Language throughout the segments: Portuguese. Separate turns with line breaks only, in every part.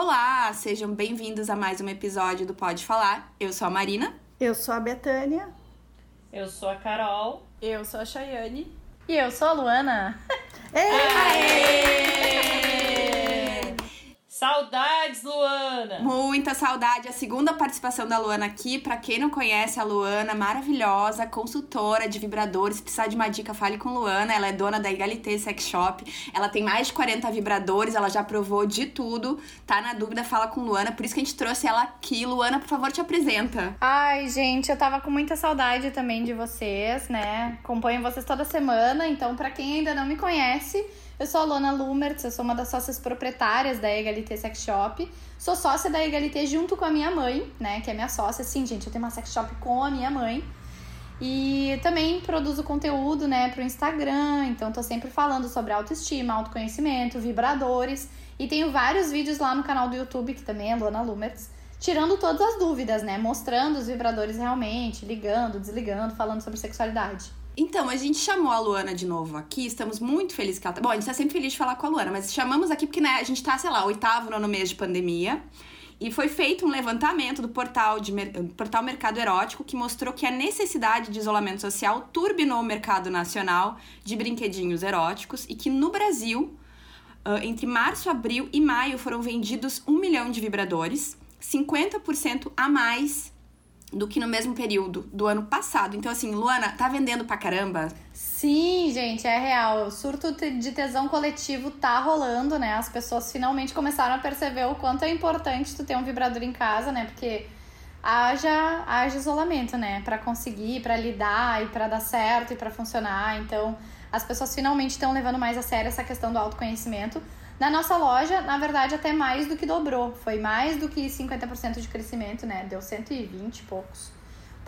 Olá, sejam bem-vindos a mais um episódio do Pode Falar. Eu sou a Marina.
Eu sou a Betânia.
Eu sou a Carol.
Eu sou a Chayane.
E eu sou a Luana.
Saudades, Luana!
Muita saudade. A segunda participação da Luana aqui. Pra quem não conhece a Luana, maravilhosa, consultora de vibradores. Se precisar de uma dica, fale com Luana. Ela é dona da Egalité Sex Shop. Ela tem mais de 40 vibradores, ela já provou de tudo. Tá na dúvida, fala com Luana. Por isso que a gente trouxe ela aqui. Luana, por favor, te apresenta.
Ai, gente, eu tava com muita saudade também de vocês, né? Acompanho vocês toda semana, então para quem ainda não me conhece, eu sou a Lona Lumertz, eu sou uma das sócias proprietárias da Egalité Sex Shop. Sou sócia da Egalité junto com a minha mãe, né? Que é minha sócia. Sim, gente, eu tenho uma sex shop com a minha mãe. E também produzo conteúdo, né, pro Instagram. Então, tô sempre falando sobre autoestima, autoconhecimento, vibradores. E tenho vários vídeos lá no canal do YouTube, que também é Lona Lumertz, tirando todas as dúvidas, né? Mostrando os vibradores realmente, ligando, desligando, falando sobre sexualidade.
Então, a gente chamou a Luana de novo aqui, estamos muito felizes que ela tá. Bom, a gente tá sempre feliz de falar com a Luana, mas chamamos aqui porque né, a gente tá, sei lá, oitavo, nono mês de pandemia. E foi feito um levantamento do portal, de, portal Mercado Erótico que mostrou que a necessidade de isolamento social turbinou o mercado nacional de brinquedinhos eróticos e que no Brasil, entre março, abril e maio, foram vendidos um milhão de vibradores, 50% a mais do que no mesmo período do ano passado. Então, assim, Luana, tá vendendo pra caramba?
Sim, gente, é real. O surto de tesão coletivo tá rolando, né? As pessoas finalmente começaram a perceber o quanto é importante tu ter um vibrador em casa, né? Porque haja, haja isolamento, né? Para conseguir, para lidar e para dar certo e para funcionar. Então, as pessoas finalmente estão levando mais a sério essa questão do autoconhecimento. Na nossa loja, na verdade, até mais do que dobrou. Foi mais do que 50% de crescimento, né? Deu 120 e poucos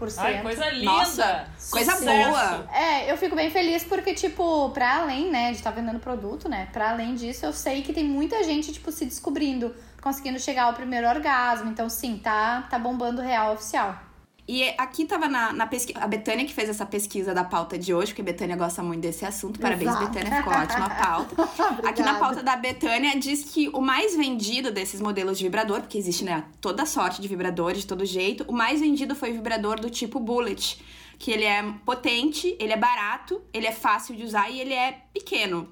por cento.
Ai, coisa linda!
Nossa, coisa boa!
É, eu fico bem feliz porque, tipo, pra além, né, de estar tá vendendo produto, né? Pra além disso, eu sei que tem muita gente, tipo, se descobrindo, conseguindo chegar ao primeiro orgasmo. Então, sim, tá, tá bombando real oficial.
E aqui tava na, na pesquisa. A Betânia que fez essa pesquisa da pauta de hoje, porque a Betânia gosta muito desse assunto. Parabéns,
Exato.
Betânia, ficou ótima a pauta. aqui na pauta da Betânia diz que o mais vendido desses modelos de vibrador, porque existe né, toda sorte de vibradores de todo jeito, o mais vendido foi o vibrador do tipo Bullet. Que ele é potente, ele é barato, ele é fácil de usar e ele é pequeno.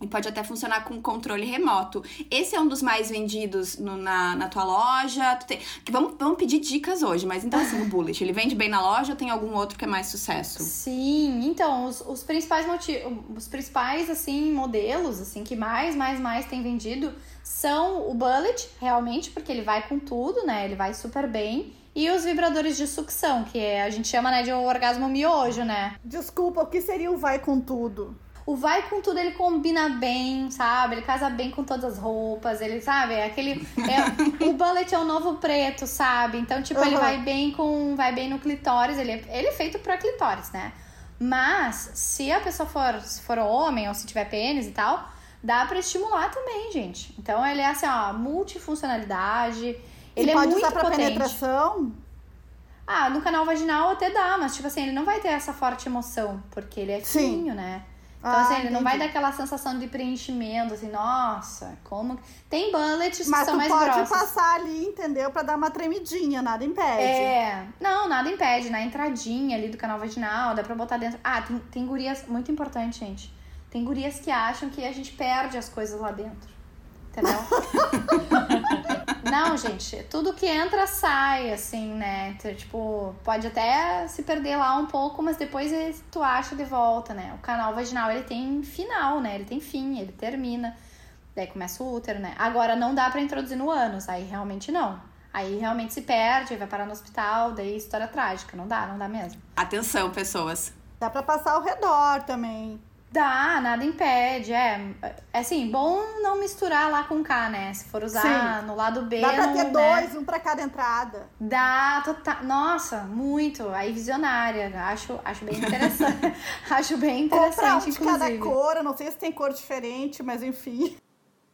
E pode até funcionar com controle remoto. Esse é um dos mais vendidos no, na, na tua loja. Tu tem, que vamos, vamos pedir dicas hoje, mas então assim, o Bullet, ele vende bem na loja ou tem algum outro que é mais sucesso?
Sim, então, os, os principais motivos, os principais, assim, modelos, assim, que mais, mais, mais tem vendido são o Bullet, realmente, porque ele vai com tudo, né? Ele vai super bem. E os vibradores de sucção, que é, a gente chama, né, de orgasmo miojo, né?
Desculpa, o que seria o vai com tudo?
O vai com tudo, ele combina bem, sabe? Ele casa bem com todas as roupas, ele, sabe? É aquele. É, o bullet é o novo preto, sabe? Então, tipo, uhum. ele vai bem com. Vai bem no clitóris. Ele é, ele é feito pra clitóris, né? Mas, se a pessoa for, se for homem ou se tiver pênis e tal, dá pra estimular também, gente. Então, ele é assim, ó, multifuncionalidade. Ele
e
é
pode
muito
usar pra
potente.
penetração?
Ah, no canal vaginal até dá, mas, tipo assim, ele não vai ter essa forte emoção, porque ele é fininho, né? Então,
Ah,
assim, ele não vai dar aquela sensação de preenchimento, assim, nossa, como. Tem bullets
Mas
que são mais
pode
grossos.
passar ali, entendeu? Pra dar uma tremidinha, nada impede.
É, não, nada impede, na entradinha ali do canal vaginal, dá pra botar dentro. Ah, tem, tem gurias, muito importante, gente. Tem gurias que acham que a gente perde as coisas lá dentro. Entendeu? não, gente, tudo que entra sai, assim, né? Então, Tipo, pode até se perder lá um pouco, mas depois eh, tu acha de volta, né? O canal vaginal, ele tem final, né? Ele tem fim, ele termina. Daí começa o útero, né? Agora não dá pra introduzir no ânus, aí realmente não. Aí realmente se perde, aí vai parar no hospital, daí história trágica. Não dá, não dá mesmo.
Atenção, pessoas.
Dá pra passar ao redor também.
Dá, nada impede, é. É assim, bom não misturar lá com K, né? Se for usar no lado B,
Dá pra ter
né?
dois, um pra cada entrada.
Dá, total. Nossa, muito. Aí visionária. Acho, acho bem interessante. acho bem
Comprar um
interessante,
de cada cor, eu não sei se tem cor diferente, mas enfim.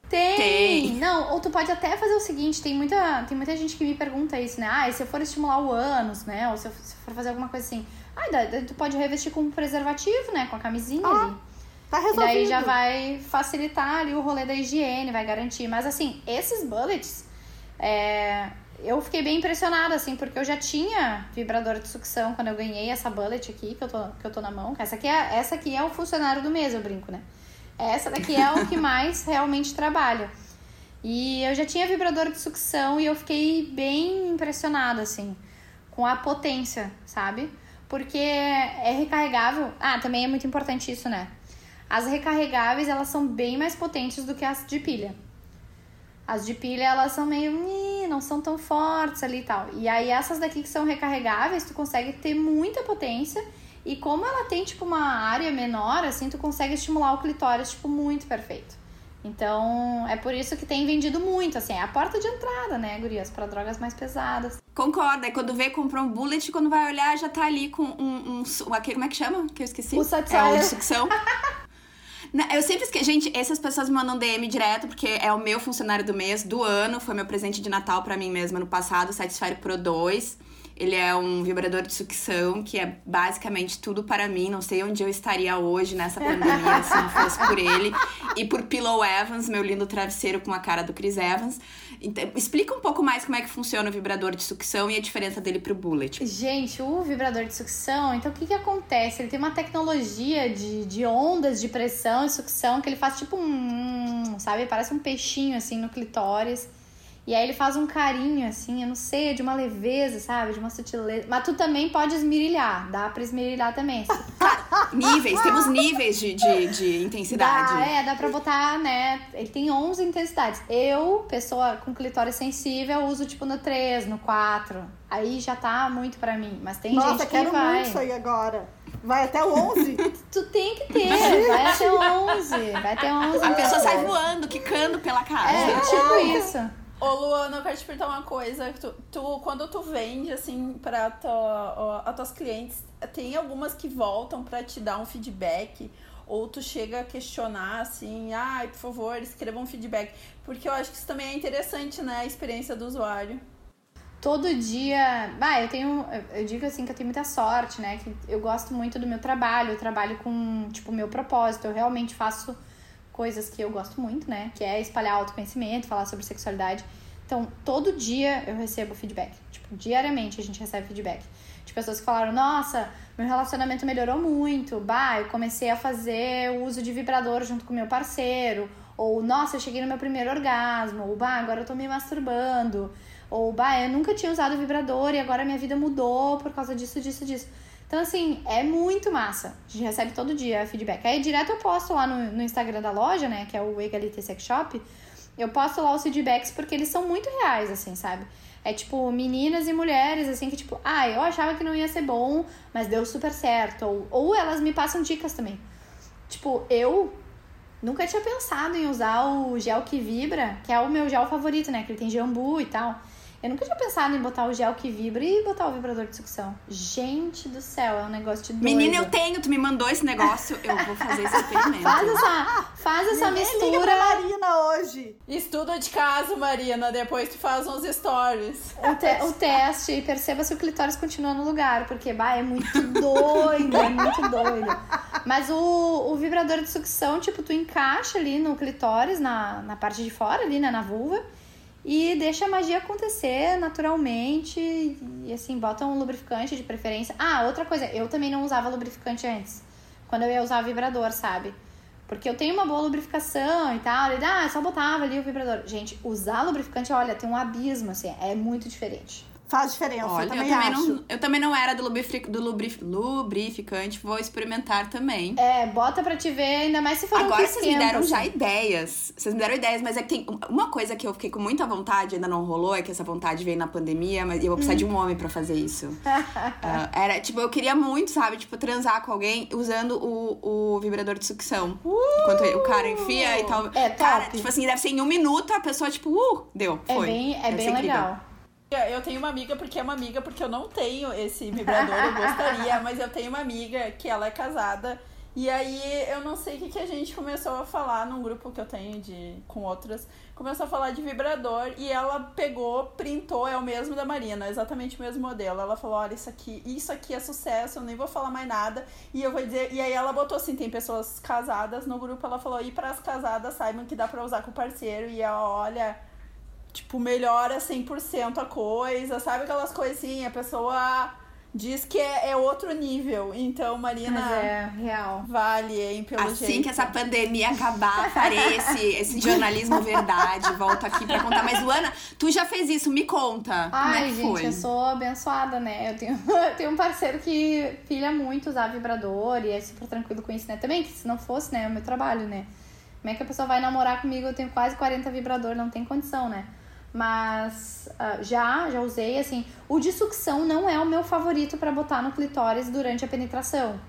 Tem.
Tem.
Não, ou tu pode até fazer o seguinte, tem muita, tem muita gente que me pergunta isso, né? Ah, e se eu for estimular o ânus, né? Ou se eu se for fazer alguma coisa assim. Ah, tu pode revestir com um preservativo, né? Com a camisinha
Ah,
ali.
Tá
E
resolvido.
daí já vai facilitar ali o rolê da higiene, vai garantir. Mas assim, esses bullets, É, eu fiquei bem impressionada, assim, porque eu já tinha vibrador de sucção quando eu ganhei essa bullet aqui, que eu tô, que eu tô na mão. Essa aqui, é, essa aqui é o funcionário do mês, eu brinco, né? Essa daqui é o que mais realmente trabalha. E eu já tinha vibrador de sucção e eu fiquei bem impressionada, assim, com a potência, sabe? Porque é recarregável. Ah, também é muito importante isso, né? As recarregáveis, elas são bem mais potentes do que as de pilha. As de pilha, elas são meio. não são tão fortes ali e tal. E aí, essas daqui que são recarregáveis, tu consegue ter muita potência. E como ela tem, tipo, uma área menor, assim, tu consegue estimular o clitóris, tipo, muito perfeito. Então, é por isso que tem vendido muito, assim, é a porta de entrada, né, gurias, para drogas mais pesadas.
Concorda, e quando vê, comprou um bullet, quando vai olhar, já tá ali com um. um, um aquele, como é que chama? Que eu esqueci.
O Satisfyer.
É sucção. Eu sempre esqueço. Gente, essas pessoas me mandam DM direto, porque é o meu funcionário do mês, do ano. Foi meu presente de Natal pra mim mesma no passado, Satisfyer Pro 2. Ele é um vibrador de sucção, que é basicamente tudo para mim. Não sei onde eu estaria hoje nessa pandemia, se não fosse por ele. E por Pillow Evans, meu lindo travesseiro com a cara do Chris Evans. Então, explica um pouco mais como é que funciona o vibrador de sucção e a diferença dele pro bullet.
Gente, o vibrador de sucção, então o que que acontece? Ele tem uma tecnologia de, de ondas de pressão e sucção que ele faz tipo um, sabe? Parece um peixinho assim no clitóris. E aí ele faz um carinho, assim, eu não sei, é de uma leveza, sabe? De uma sutileza. Mas tu também pode esmerilhar, dá pra esmerilhar também.
Níveis, temos níveis de, de, de intensidade.
Dá, é, dá pra botar, né? Ele tem 11 intensidades. Eu, pessoa com clitóris sensível, uso tipo no 3, no 4. Aí já tá muito pra mim. Mas tem
Nossa,
gente que
quero
vai.
muito isso aí agora. Vai até o 11?
Tu tem que ter, vai até 11. Vai até 11.
A pessoa sai voando, quicando pela casa.
É, tipo isso.
Ô, Luana, eu quero te perguntar uma coisa. Tu, tu- quando tu vende, assim, ó, as tuas clientes, tem algumas que voltam pra te dar um feedback? Ou tu chega a questionar, assim, ai, por favor, escreva um feedback. Porque eu acho que isso também é interessante, né? A experiência do usuário.
todo dia. Bah, eu tenho. eu- digo assim que eu tenho muita sorte, né? Que eu gosto muito do meu trabalho, eu trabalho com, tipo, meu propósito. Eu realmente faço coisas que eu gosto muito, né? Que é espalhar autoconhecimento, falar sobre sexualidade. Então, todo dia eu recebo feedback. Tipo, diariamente a gente recebe feedback. De pessoas que falaram, nossa, meu relacionamento melhorou muito. Bah, eu comecei a fazer o uso de vibrador junto com meu parceiro. Ou, nossa, eu cheguei no meu primeiro orgasmo. Ou, bah, agora eu tô me masturbando. Ou, bah, eu nunca tinha usado vibrador e agora minha vida mudou por causa disso, disso, disso. Então, assim, é muito massa. A gente recebe todo dia feedback. Aí, direto eu posto lá no, no Instagram da loja, né, que é o Egalite Sex Shop. Eu posto lá os feedbacks porque eles são muito reais, assim, sabe? É tipo, meninas e mulheres, assim, que tipo, ah, eu achava que não ia ser bom, mas deu super certo. Ou, ou elas me passam dicas também. Tipo, eu nunca tinha pensado em usar o gel que vibra, que é o meu gel favorito, né? Que ele tem jambu e tal. Eu nunca tinha pensado em botar o gel que vibra e botar o vibrador de sucção. Gente do céu, é um negócio de doido.
Menina, eu tenho, tu me mandou esse negócio, eu vou fazer esse experimento.
Faz essa, faz essa
Ninguém liga pra
mistura.
Marina hoje.
Estuda de caso, Marina. Depois tu faz uns stories.
O, te- o teste e perceba se o clitóris continua no lugar, porque bah, é muito doido, é muito doido. Mas o, o vibrador de sucção, tipo, tu encaixa ali no clitóris, na, na parte de fora, ali, né, na vulva, e deixa a magia acontecer naturalmente. E assim, bota um lubrificante de preferência. Ah, outra coisa, eu também não usava lubrificante antes. Quando eu ia usar vibrador, sabe? Porque eu tenho uma boa lubrificação e tal. Ele, ah, só botava ali o vibrador. Gente, usar lubrificante, olha, tem um abismo, assim, é muito diferente.
Faz diferença,
Olha,
eu também,
eu também,
acho.
não, eu também não era do, lubrif- do lubrif- lubrificante, vou experimentar também.
É, bota pra te ver, ainda mais se for um
Agora
que
vocês me deram já
assim.
ideias. Vocês me deram ideias, mas é que tem uma coisa que eu fiquei com muita vontade, ainda não rolou, é que essa vontade veio na pandemia, mas eu vou precisar de um homem pra fazer isso. Ah, era, tipo, eu queria muito, sabe, tipo, transar com alguém usando o, o vibrador de sucção. Enquanto o cara enfia e tal.
É,
Cara,
top.
tipo assim, deve ser em um minuto a pessoa, tipo, uh, deu,
É
foi.
bem, é
Deve
bem
ser incrível.
legal.
Eu tenho uma amiga porque é uma amiga, porque eu não tenho esse vibrador, eu gostaria, mas eu tenho uma amiga que ela é casada. E aí eu não sei o que, que a gente começou a falar num grupo que eu tenho de com outras. Começou a falar de vibrador e ela pegou, printou, é o mesmo da Marina, exatamente o mesmo modelo. Ela falou: olha, isso aqui, isso aqui é sucesso, eu nem vou falar mais nada. E eu vou dizer, e aí ela botou assim, tem pessoas casadas no grupo, ela falou, e para as casadas saibam que dá pra usar com o parceiro. E ela, olha, tipo, melhora 100% a coisa, sabe aquelas coisinhas, a pessoa diz que é, é outro nível. Então, Marina,
Mas é real.
vale, hein, pelo
Assim
jeito.
que essa pandemia acabar, farei esse, esse jornalismo verdade. Volto aqui pra contar. Mas, Luana, tu já fez isso, me conta. como é
Ai,
que
gente,
foi?
eu sou abençoada, né? Eu tenho, eu tenho um parceiro que pilha muito usar vibrador e é super tranquilo com isso, né? Também, que se não fosse, né, é o meu trabalho, né? Como é que a pessoa vai namorar comigo? Eu tenho quase 40 vibrador, não tem condição, né? Mas ah, já, já usei, assim. O de sucção não é o meu favorito pra botar no clitóris durante a penetração,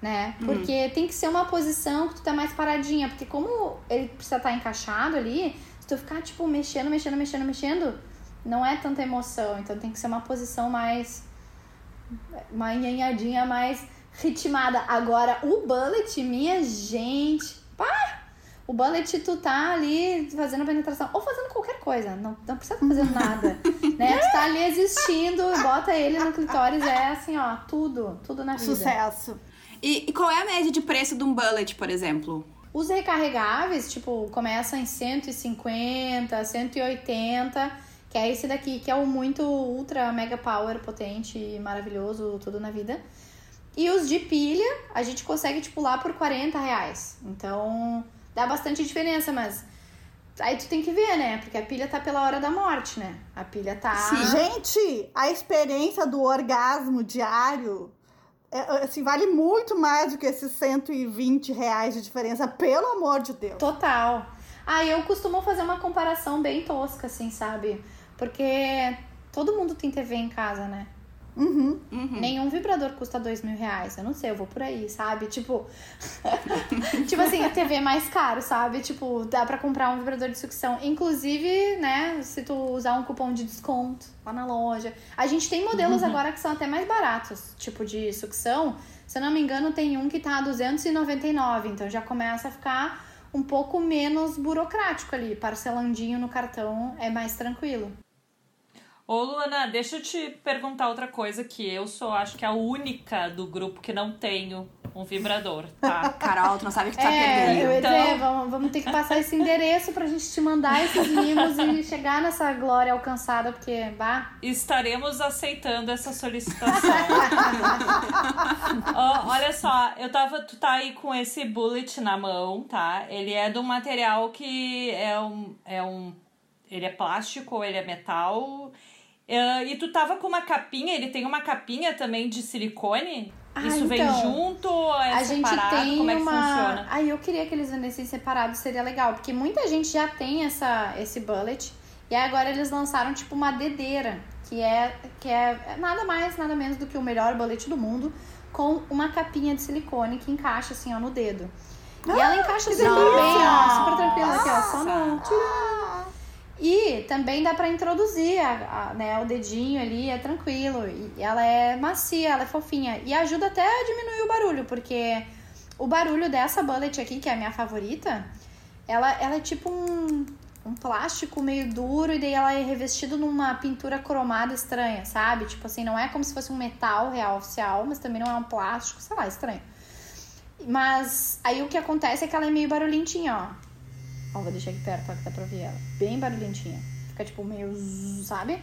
né? Porque tem que ser uma posição que tu tá mais paradinha. Porque como ele precisa estar encaixado ali, se tu ficar, tipo, mexendo, mexendo, mexendo, mexendo, não é tanta emoção. Então tem que ser uma posição mais. Uma nhanhadinha mais ritmada. Agora, o bullet, minha gente. Pá! O bullet, tu tá ali fazendo penetração, ou fazendo qualquer coisa, não, não precisa tá fazendo nada, né? Tu tá ali existindo, bota ele no clitóris, é assim, ó, tudo, tudo na vida.
Sucesso.
E, e qual é a média de preço de um bullet, por exemplo?
Os recarregáveis, tipo, começam em 150, 180, que é esse daqui, que é o muito ultra mega power, potente maravilhoso, tudo na vida. E os de pilha, a gente consegue, tipo, lá por 40 reais. Então, dá bastante diferença, mas aí tu tem que ver, né? Porque a pilha tá pela hora da morte, né? A pilha tá.
Gente, a experiência do orgasmo diário é, assim, vale muito mais do que esses 120 reais de diferença, pelo amor de Deus.
Total. Ah, eu costumo fazer uma comparação bem tosca, assim, sabe? Porque todo mundo tem TV em casa, né?
Uhum.
Nenhum vibrador custa dois mil reais. Eu não sei, eu vou por aí, sabe? Tipo. tipo assim, a TV é mais caro, sabe? Tipo, dá pra comprar um vibrador de sucção. Inclusive, né, se tu usar um cupom de desconto lá na loja. A gente tem modelos agora que são até mais baratos, tipo de sucção. Se eu não me engano, tem um que tá a 299. Então já começa a ficar um pouco menos burocrático ali. Parcelandinho no cartão é mais tranquilo.
Ô, Luana, deixa eu te perguntar outra coisa que eu sou, acho que a única do grupo que não tenho um vibrador, tá?
Carol, tu não sabe o que tu tá
É,
perdendo.
Então-
dizer, vamos, vamos ter que passar esse endereço pra gente te mandar esses mimos e chegar nessa glória alcançada, porque, bah,
Estaremos aceitando essa solicitação. Ó, olha só, eu tava. Tu tá aí com esse bullet na mão, tá? Ele é de um material que é um. É um ele é plástico ou ele é metal. É, e tu tava com uma capinha, ele tem uma capinha também de silicone?
Ah,
Isso vem
então,
junto ou é
a gente
separado?
tem
Como é que
uma.
funciona?
Aí eu queria que eles vendessem separado, seria legal, porque muita gente já tem essa, esse bullet. E aí agora eles lançaram tipo uma dedeira, que é, que é nada mais, nada menos do que o melhor bullet do mundo, com uma capinha de silicone que encaixa assim, ó, no dedo. E ela encaixa super bem, ó, super tranquila aqui, ó, só no. E também dá pra introduzir a, a- né, o dedinho ali, é tranquilo. E ela é macia, ela é fofinha. E ajuda até a diminuir o barulho, porque o barulho dessa bullet aqui, que é a minha favorita, ela, ela é tipo um, um plástico meio duro e daí ela é revestido numa pintura cromada estranha, sabe? Tipo assim, não é como se fosse um metal real oficial, mas também não é um plástico, sei lá, estranho. Mas aí o que acontece é que ela é meio barulhentinha, ó. Ó, vou deixar aqui perto, ó, que dá pra ver ela. Bem barulhentinha. Fica tipo meio, zzz, sabe?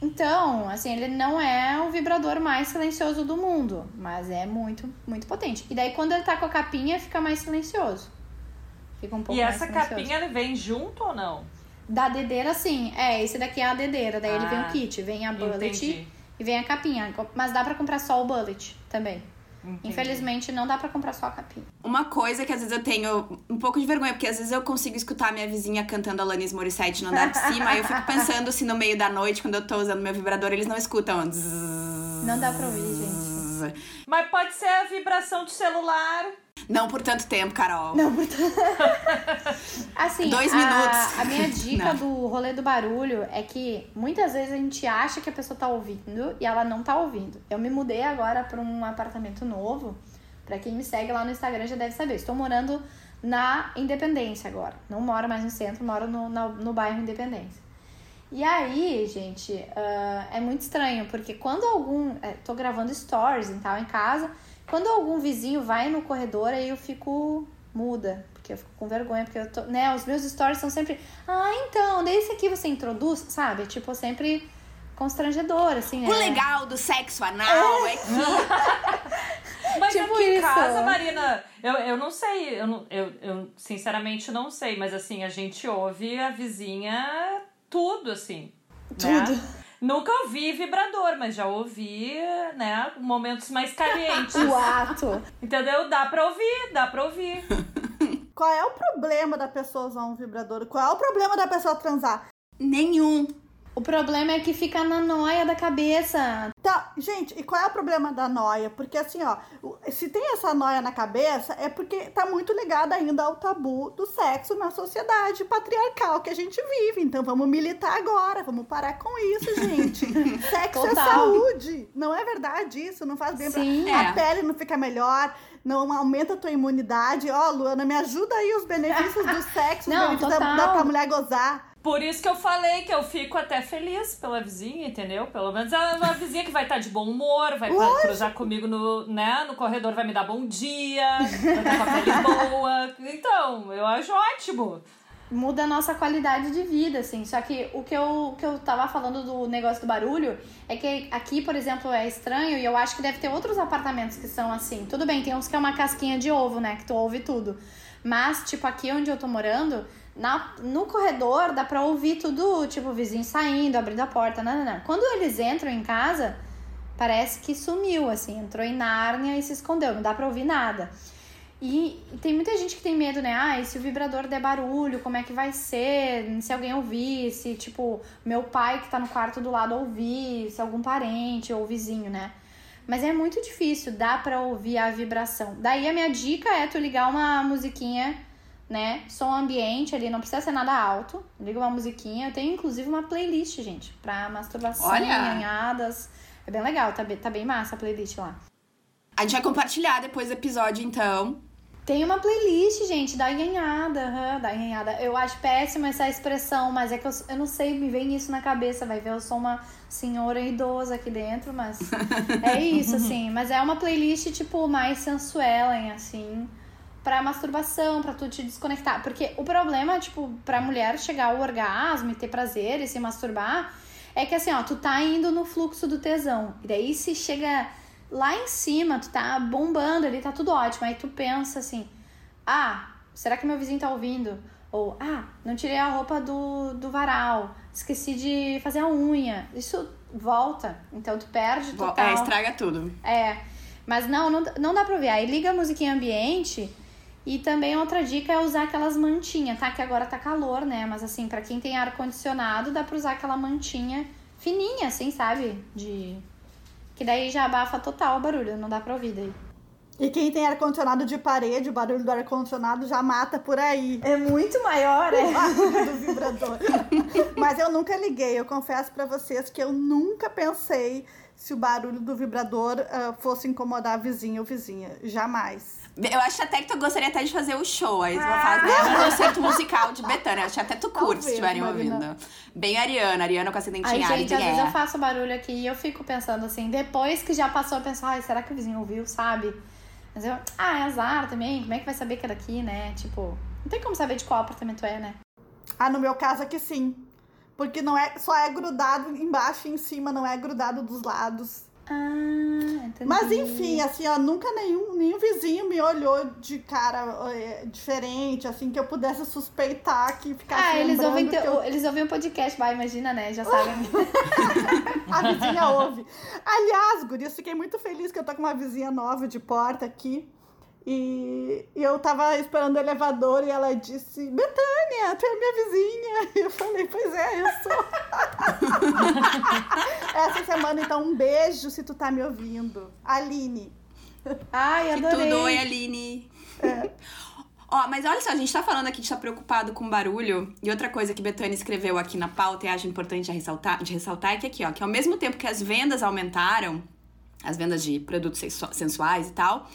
Então, assim, ele não é o vibrador mais silencioso do mundo, mas é muito, muito potente. E daí quando ele tá com a capinha, fica mais silencioso. Fica um pouco
E
mais
essa
silencioso.
capinha ele vem junto ou não?
Da dedeira, sim. É, esse daqui é a dedeira. Daí ele vem
Ah,
o kit, vem a bullet
entendi.
e vem a capinha. Mas dá pra comprar só o bullet também.
Entendi.
Infelizmente, não dá pra comprar só a capinha.
Uma coisa que às vezes eu tenho um pouco de vergonha, porque às vezes eu consigo escutar minha vizinha cantando Alanis Morissette no andar de cima, aí eu fico pensando se no meio da noite, quando eu tô usando meu vibrador, eles não escutam.
Não dá pra ouvir, gente.
Zzz.
Mas pode ser a vibração do celular.
Não por tanto tempo, Carol.
Não, portanto. assim,
Dois
a,
minutos.
a minha dica
Não.
do rolê do barulho é que muitas vezes a gente acha que a pessoa tá ouvindo e ela não tá ouvindo. Eu me mudei agora pra um apartamento novo. Pra quem me segue lá no Instagram já deve saber. Estou morando na Independência agora. Não moro mais no centro, moro no, na- no bairro Independência. E aí, gente, ah, é muito estranho, porque quando algum. é, tô gravando stories e tal em casa, quando algum vizinho vai no corredor, aí eu fico muda. porque eu fico com vergonha, porque eu tô, né, os meus stories são sempre, ah, então, desse aqui você introduz, sabe? Tipo, sempre constrangedor, assim.
O
é.
legal do sexo anal é, que.
Mas
Tipo
aqui em
isso.
casa, Marina, eu, eu não sei, eu, não- eu, eu sinceramente não sei, mas assim, a gente ouve a vizinha tudo, assim.
Tudo.
Né? Nunca ouvi vibrador, mas já ouvi, né, momentos mais calientes.
O ato.
Entendeu? Dá pra ouvir, dá pra ouvir.
Qual é o problema da pessoa usar um vibrador? Qual é o problema da pessoa transar?
Nenhum.
O problema é que fica na noia da cabeça.
Tá, gente, e qual é o problema da noia? Porque assim, ó, se tem essa noia na cabeça, é porque tá muito ligada ainda ao tabu do sexo na sociedade patriarcal que a gente vive. Então vamos militar agora, vamos parar com isso, gente. sexo é
Total.
saúde. Não é verdade isso? Não faz bem
Sim.
pra...
É.
A pele não fica melhor, não aumenta a tua imunidade. Ó, Luana, me ajuda aí os benefícios do sexo, os
Não,
da,
total.
da pra mulher gozar.
Por isso que eu falei que eu fico até feliz pela vizinha, entendeu? Pelo menos é uma vizinha que vai estar de bom humor, vai pa- cruzar comigo no, né, no corredor, vai me dar bom dia, vai estar com a pele boa. Então, eu acho ótimo.
muda a nossa qualidade de vida, assim. Só que o que eu, o que eu tava falando do negócio do barulho é que aqui, por exemplo, é estranho e eu acho que deve ter outros apartamentos que são assim. Tudo bem, tem uns que é uma casquinha de ovo, né? Que tu ouve tudo. Mas, tipo, aqui onde eu tô morando, na, no corredor dá pra ouvir tudo, tipo, o vizinho saindo, abrindo a porta, não, não, não. Quando eles entram em casa, parece que sumiu, assim, entrou em Nárnia e se escondeu, não dá pra ouvir nada. E, e tem muita gente que tem medo, né? Ah, e se o vibrador der barulho, como é que vai ser? Se alguém ouvir, se, tipo, meu pai que tá no quarto do lado ouvir, se algum parente ou vizinho, né? Mas é muito difícil, dá pra ouvir a vibração. Daí a minha dica é tu ligar uma musiquinha, né? Som ambiente ali, não precisa ser nada alto. Liga uma musiquinha. Eu tenho inclusive uma playlist, gente, pra masturbação,
Olha!
nhanhadas. É bem legal, tá bem, tá bem massa a playlist lá.
A gente vai compartilhar depois do episódio, então.
Tem uma playlist, gente, da nhanhada, aham, da nhanhada. Eu acho péssima essa expressão, mas é que eu, eu não sei, me vem isso na cabeça, vai ver, eu sou uma senhora idosa aqui dentro, mas é isso, assim. Mas é uma playlist, tipo, mais sensuela, assim, pra masturbação, pra tu te desconectar. Porque o problema, tipo, pra mulher chegar ao orgasmo e ter prazer e se masturbar, é que assim, ó, tu tá indo no fluxo do tesão. E daí se chega lá em cima, tu tá bombando ali, tá tudo ótimo. Aí tu pensa assim, ah, será que meu vizinho tá ouvindo? Ou, ah, não tirei a roupa do, do varal, esqueci de fazer a unha. Isso volta, então tu perde total.
É, estraga tudo.
É, mas não, não, não dá pra ouvir. Aí liga a musiquinha ambiente e também outra dica é usar aquelas mantinhas, tá? Que agora tá calor, né? Mas assim, pra quem tem ar-condicionado, dá pra usar aquela mantinha fininha, assim, sabe? De... Que daí já abafa total o barulho, não dá pra ouvir daí.
E quem tem ar-condicionado de parede, o barulho do ar-condicionado já mata por aí.
É muito maior,
O
é?
barulho do vibrador. Mas eu nunca liguei. Eu confesso pra vocês que eu nunca pensei se o barulho do vibrador ah, fosse incomodar vizinho ou vizinha. Jamais.
Eu acho até que tu gostaria até de fazer o show aí. Tu
Ah.
faz né, um concerto musical de Betânia. Eu acho que até tu curte se estiverem ouvindo. Bem Ariana, Ariana com essa
Ai,
dentinha
gente, às vezes eu
é.
faço barulho aqui e eu fico pensando assim, depois que já passou, eu penso, ai, será que o vizinho ouviu, sabe? Mas eu, ah, é azar também, como é que vai saber que é daqui, né? Tipo, não tem como saber de qual apartamento é, né?
Ah, no meu caso aqui sim. Porque não é, só é grudado embaixo e em cima, não é grudado dos lados.
Ah, entendi.
Mas enfim, assim, ó, nunca nenhum, nenhum vizinho me olhou de cara é, diferente, assim, que eu pudesse suspeitar que ficasse
Ah, eles ouvem, teu-
eu-
eles ouvem o podcast, vai, imagina, né? Já sabem.
A vizinha ouve. Aliás, Gurias, fiquei muito feliz que eu tô com uma vizinha nova de porta aqui. E, e eu tava esperando o elevador e ela disse: Betânia, tu é minha vizinha. E eu falei: Pois é, eu sou. Essa semana, então, um beijo se tu tá me ouvindo. Aline.
Ai,
Que
adorei.
tudo, oi Aline. Ó, mas olha só, a gente tá falando aqui que tá preocupado com barulho. E outra coisa que Betânia escreveu aqui na pauta e acho importante de ressaltar, de ressaltar é que aqui, ó, que ao mesmo tempo que as vendas aumentaram, as vendas de produtos sensuais e tal,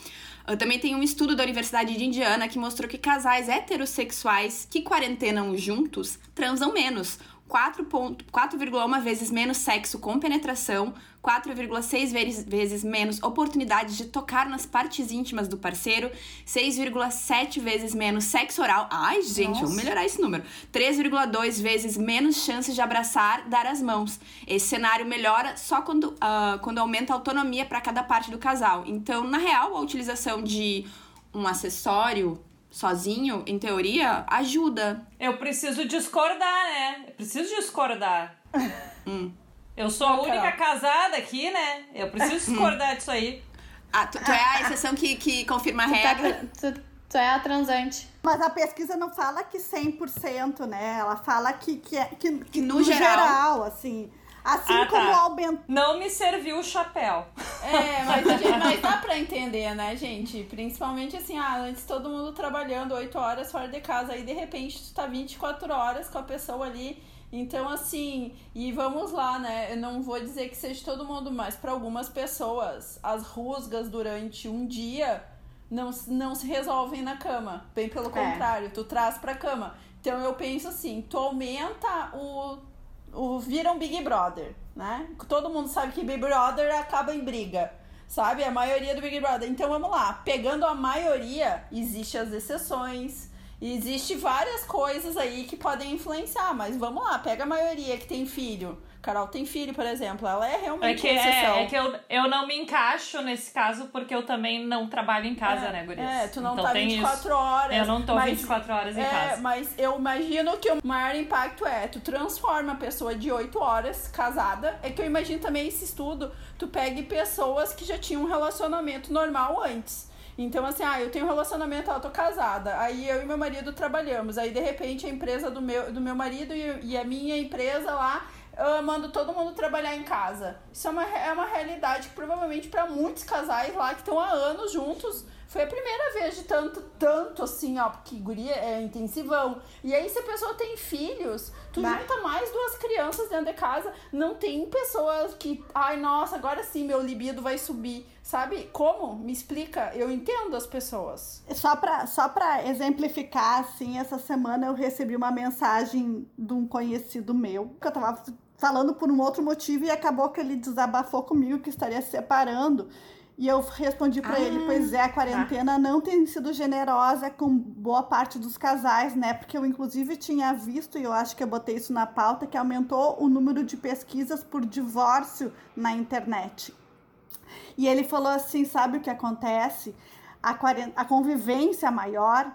também tem um estudo da Universidade de Indiana que mostrou que casais heterossexuais que quarentenam juntos transam menos. 4,1 vezes menos sexo com penetração, 4,6 vezes, vezes menos oportunidades de tocar nas partes íntimas do parceiro, 6,7 vezes menos sexo oral. Ai, gente,
Nossa.
vamos melhorar esse número. 3,2 vezes menos chances de abraçar, dar as mãos. Esse cenário melhora só quando, ah, quando aumenta a autonomia para cada parte do casal. Então, na real, a utilização de um acessório sozinho, em teoria, ajuda.
Eu preciso discordar, né? Eu preciso discordar.
Hum.
Eu sou a
Não,
única
Carol.
casada aqui, né? Eu preciso discordar disso aí.
Ah, tu, tu é a exceção que, que confirma a
Tu, tá,
regra.
tu, tu é a transante.
Mas a pesquisa não fala que 100%, né? Ela fala que, que, é, que, que
no geral.
assim. Assim
Ah,
como
tá.
aumentar.
Não me serviu o chapéu.
É, mas, a gente- mas dá pra entender, né, gente? Principalmente assim, ah, antes todo mundo trabalhando 8 horas fora de casa, aí de repente tu tá 24 horas com a pessoa ali. Então, assim, e vamos lá, né? Eu não vou dizer que seja todo mundo, mas para algumas pessoas, as rusgas durante um dia não, não se resolvem na cama. Bem pelo contrário, tu traz pra cama. Então eu penso assim, tu aumenta o o vira um Big Brother, né? Todo mundo sabe que Big Brother acaba em briga, sabe? A maioria do Big Brother. Então vamos lá, pegando a maioria, existe as exceções, existe várias coisas aí que podem influenciar, mas vamos lá, pega a maioria que tem filho. Carol tem filho, por exemplo, ela é
É
realmente
que,
a exceção.
é, é que eu, eu não me encaixo nesse caso porque eu também não trabalho em casa,
É,
né, Gurias?
É, tu não
então
tá
tem
24
isso.
horas.
Eu não tô
mas-
24 horas em
é,
casa.
mas eu imagino que o maior impacto é tu transforma a pessoa de 8 horas casada. É que eu imagino também esse estudo, tu pegue pessoas que já tinham um relacionamento normal antes. Então, assim, ah, eu tenho um relacionamento, eu tô casada. Aí eu e meu marido trabalhamos. Aí, de repente, a empresa do meu, do meu marido e, e a minha empresa lá eu mando todo mundo trabalhar em casa. Isso é uma, é uma realidade que provavelmente para muitos casais lá que estão há anos juntos, foi a primeira vez de tanto, tanto assim, ó, porque guria é intensivão. E aí, se a pessoa tem filhos, tu junta mais duas crianças dentro de casa, não tem pessoas que, ai, nossa, agora sim meu libido vai subir. Sabe? Como? Me explica. Eu entendo as pessoas.
Só pra, só pra exemplificar, assim, essa semana eu recebi uma mensagem de um conhecido meu, que eu tava falando por um outro motivo e acabou que ele desabafou comigo que estaria se separando. E eu respondi pra
Ah,
ele, pois é, a quarentena não tem sido generosa com boa parte dos casais, né? Porque eu inclusive tinha visto, e eu acho que eu botei isso na pauta, que aumentou o número de pesquisas por divórcio na internet. E ele falou assim: sabe o que acontece? A, a convivência maior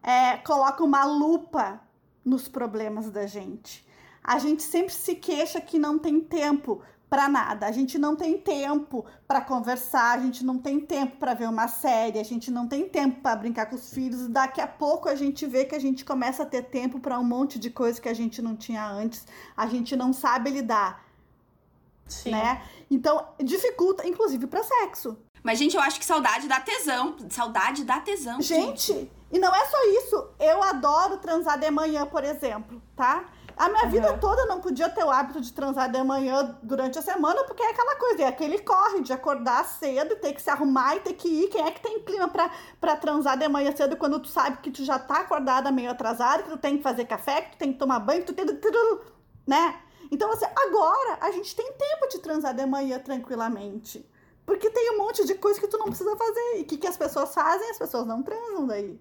é, coloca uma lupa nos problemas da gente. A gente sempre se queixa que não tem tempo para nada. A gente não tem tempo para conversar, a gente não tem tempo para ver uma série, a gente não tem tempo para brincar com os filhos. Daqui a pouco a gente vê que a gente começa a ter tempo para um monte de coisa que a gente não tinha antes. A gente não sabe lidar,
Sim.
né? Então, dificulta, inclusive, para sexo.
Mas, gente, eu acho que saudade dá tesão. Saudade dá tesão.
Gente, e não é só isso. Eu adoro transar de manhã, por exemplo, tá? A minha vida toda eu não podia ter o hábito de transar de manhã durante a semana, porque é aquela coisa, é aquele corre de acordar cedo, ter que se arrumar e ter que ir. Quem é que tem clima pra, pra transar de manhã cedo quando tu sabe que tu já tá acordada meio atrasada, que tu tem que fazer café, que tu tem que tomar banho, que tu tem que... né? Então, assim, agora a gente tem tempo de transar de manhã tranquilamente. Porque tem um monte de coisa que tu não precisa fazer. E o que, que as pessoas fazem? As pessoas não transam daí.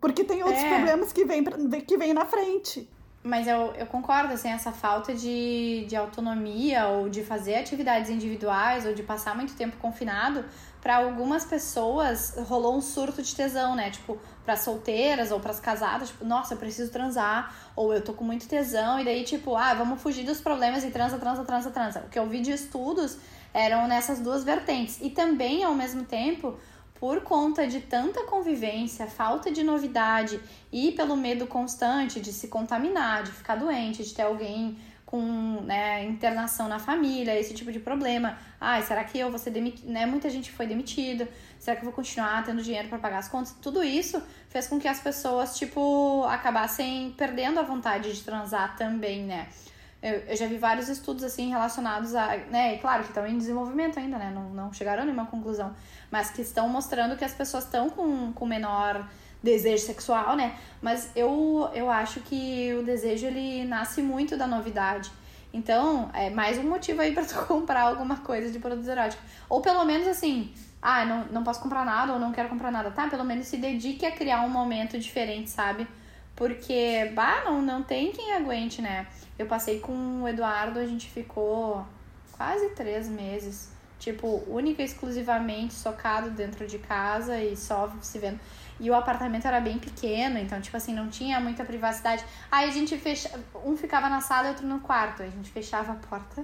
Porque tem outros
É.
problemas que vêm que vêm na frente.
Mas eu, eu concordo, assim, essa falta de, de autonomia ou de fazer atividades individuais ou de passar muito tempo confinado, para algumas pessoas rolou um surto de tesão, né? Tipo, para solteiras ou pras casadas, tipo, nossa, eu preciso transar, ou eu tô com muito tesão, e daí, tipo, ah, vamos fugir dos problemas e transa, transa, transa, transa. O que eu vi de estudos eram nessas duas vertentes. E também, ao mesmo tempo, por conta de tanta convivência, falta de novidade e pelo medo constante de se contaminar, de ficar doente, de ter alguém com né, internação na família, esse tipo de problema. Ai, será que eu vou ser demitido? Né? Muita gente foi demitida. Será que eu vou continuar tendo dinheiro para pagar as contas? Tudo isso fez com que as pessoas, tipo, acabassem perdendo a vontade de transar também, né? Eu, eu já vi vários estudos, assim, relacionados a... Né, e claro que estão em desenvolvimento ainda, né? Não, não chegaram a nenhuma conclusão. Mas que estão mostrando que as pessoas estão com, com menor desejo sexual, né? Mas eu, eu acho que o desejo ele nasce muito da novidade. Então, é mais um motivo aí para tu comprar alguma coisa de produtos eróticos. Ou pelo menos assim, ah, não, não posso comprar nada ou não quero comprar nada. Tá, pelo menos se dedique a criar um momento diferente, sabe? Porque, bah, não, não tem quem aguente, né? Eu passei com o Eduardo, a gente ficou quase três meses. Tipo, única e exclusivamente socado dentro de casa e só se vendo. E o apartamento era bem pequeno, então, tipo assim, não tinha muita privacidade. Aí a gente fecha. Um ficava na sala e outro no quarto. Aí a gente fechava a porta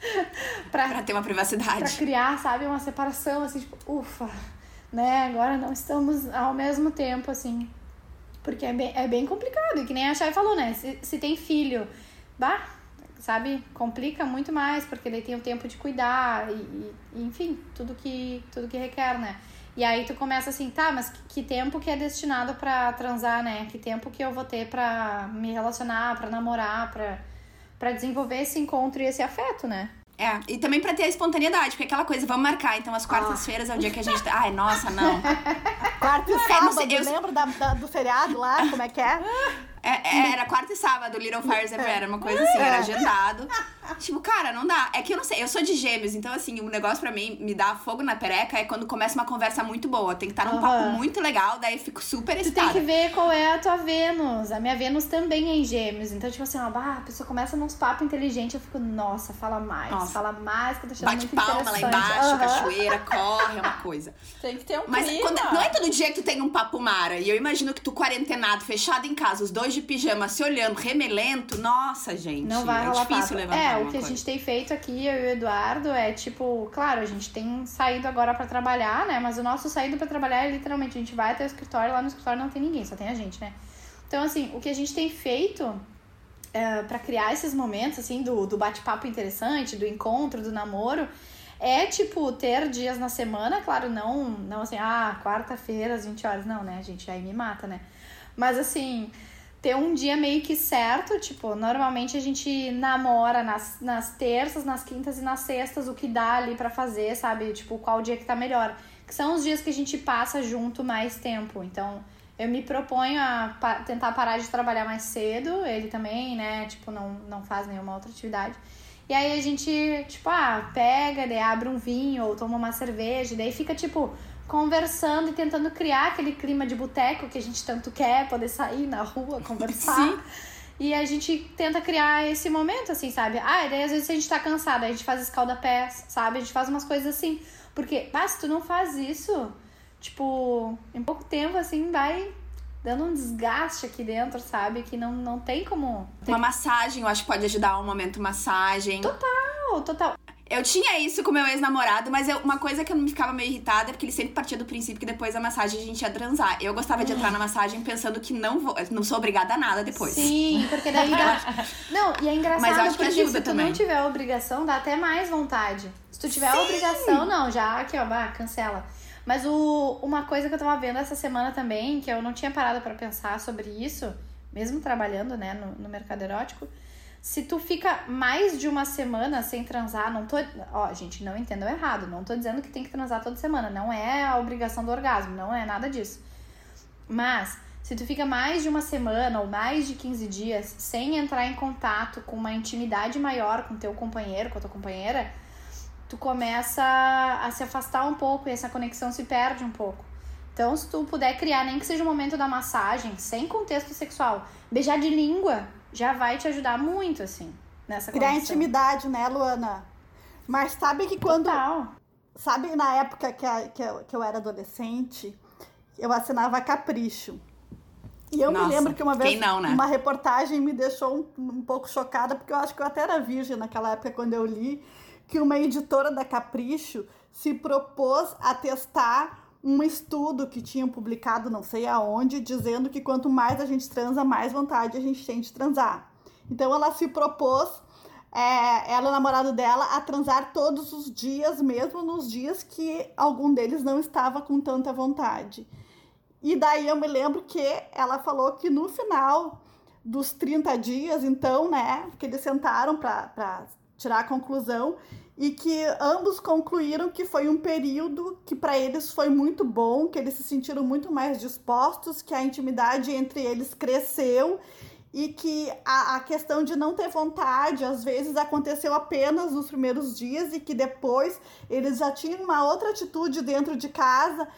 pra, pra ter uma privacidade.
Pra criar, sabe, uma separação, assim, tipo, ufa, né? Agora não estamos ao mesmo tempo, assim. Porque é bem, é bem complicado. E que nem a Chay falou, né? Se, se tem filho, bah, sabe, complica muito mais, porque daí tem o tempo de cuidar e, e enfim, tudo que, tudo que requer, né? E aí tu começa assim, tá, mas que tempo que é destinado para transar, né? Que tempo que eu vou ter para me relacionar, para namorar, para para desenvolver esse encontro e esse afeto, né?
É, e também pra ter a espontaneidade, porque aquela coisa, vamos marcar, então as quartas-feiras é o dia que a gente. Ai, nossa, não.
Quarta e sábado, é, eu... lembra da, da, do feriado lá? Como é que é?
É, é, era quarta e sábado, Little Fires Everywhere, era uma coisa assim, era agendado. Tipo, cara, não dá. É que eu não sei, eu sou de gêmeos, então assim, o um negócio pra mim me dá fogo na pereca é quando começa uma conversa muito boa. Tem que estar num uhum. papo muito legal, daí eu fico super excitada.
Tu tem que ver qual é a tua Vênus. A minha Vênus também é em gêmeos. Então, tipo assim, ó, bah, a pessoa começa nos papos inteligentes, eu fico, nossa, fala mais, nossa. fala mais, que eu tô achando
Bate
muito
palma lá embaixo, uhum. cachoeira, corre, é uma coisa.
Tem que ter um
Mas. Quando, não é todo dia que tu tem um papo mara. E eu imagino que tu quarentenado, fechado em casa, os dois de pijama, se olhando remelento, nossa, gente.
Não vai
é
rolar
difícil levantar
É,
o
que
coisa.
a gente tem feito aqui, eu e o Eduardo, é tipo, claro, a gente tem saído agora para trabalhar, né? Mas o nosso saído para trabalhar é literalmente, a gente vai até o escritório, lá no escritório não tem ninguém, só tem a gente, né? Então, assim, o que a gente tem feito é, para criar esses momentos, assim, do, do bate-papo interessante, do encontro, do namoro, é, tipo, ter dias na semana, claro, não, não assim, ah, quarta-feira às 20 horas, não, né, gente, aí me mata, né? Mas, assim, ter um dia meio que certo, tipo, normalmente a gente namora nas, nas terças, nas quintas e nas sextas, o que dá ali para fazer, sabe? Tipo, qual dia que tá melhor. Que são os dias que a gente passa junto mais tempo. Então, eu me proponho a pa tentar parar de trabalhar mais cedo, ele também, né? Tipo, não, não faz nenhuma outra atividade. E aí a gente, tipo, ah, pega, daí abre um vinho ou toma uma cerveja, daí fica, tipo, conversando e tentando criar aquele clima de boteco que a gente tanto quer, poder sair na rua, conversar. Sim. E a gente tenta criar esse momento, assim, sabe? Ah, e daí às vezes a gente tá cansado, a gente faz escalda-pés, sabe? A gente faz umas coisas assim. Porque, ah, se tu não faz isso, tipo, em pouco tempo, assim, vai dando um desgaste aqui dentro, sabe? Que não, não tem como.
Uma massagem, eu acho que pode ajudar um momento massagem.
Total, total.
Eu tinha isso com meu ex-namorado, mas eu, uma coisa que eu não ficava meio irritada é porque ele sempre partia do princípio que depois da massagem a gente ia transar. Eu gostava de entrar na massagem pensando que não vou, não sou obrigada a nada depois.
Sim, porque daí. não, e é engraçado
mas eu acho que ajuda
se tu
também.
não tiver obrigação, dá até mais vontade. Se tu tiver Sim. obrigação, não, já aqui, ó, bah, cancela. Mas o, uma coisa que eu tava vendo essa semana também, que eu não tinha parado para pensar sobre isso, mesmo trabalhando, né, no, no mercado erótico se tu fica mais de uma semana sem transar, não tô. Ó, gente, não entendam errado. Não tô dizendo que tem que transar toda semana. Não é a obrigação do orgasmo, não é nada disso. Mas, se tu fica mais de uma semana ou mais de 15 dias sem entrar em contato com uma intimidade maior com teu companheiro, com a tua companheira, tu começa a se afastar um pouco e essa conexão se perde um pouco. Então, se tu puder criar, nem que seja o um momento da massagem, sem contexto sexual, beijar de língua, já vai te ajudar muito, assim, nessa
Criar intimidade, né, Luana? Mas sabe que quando.
Total.
Sabe, na época que, a, que, eu, que eu era adolescente, eu assinava Capricho. E eu
Nossa,
me lembro que uma vez
não, né?
uma reportagem me deixou um, um pouco chocada, porque eu acho que eu até era virgem naquela época quando eu li, que uma editora da Capricho se propôs a testar um estudo que tinham publicado não sei aonde, dizendo que quanto mais a gente transa, mais vontade a gente tem de transar. Então ela se propôs, é, ela e o namorado dela, a transar todos os dias, mesmo nos dias que algum deles não estava com tanta vontade. E daí eu me lembro que ela falou que no final dos 30 dias, então, né, que eles sentaram para tirar a conclusão e que ambos concluíram que foi um período que para eles foi muito bom, que eles se sentiram muito mais dispostos, que a intimidade entre eles cresceu e que a, a questão de não ter vontade às vezes aconteceu apenas nos primeiros dias e que depois eles já tinham uma outra atitude dentro de casa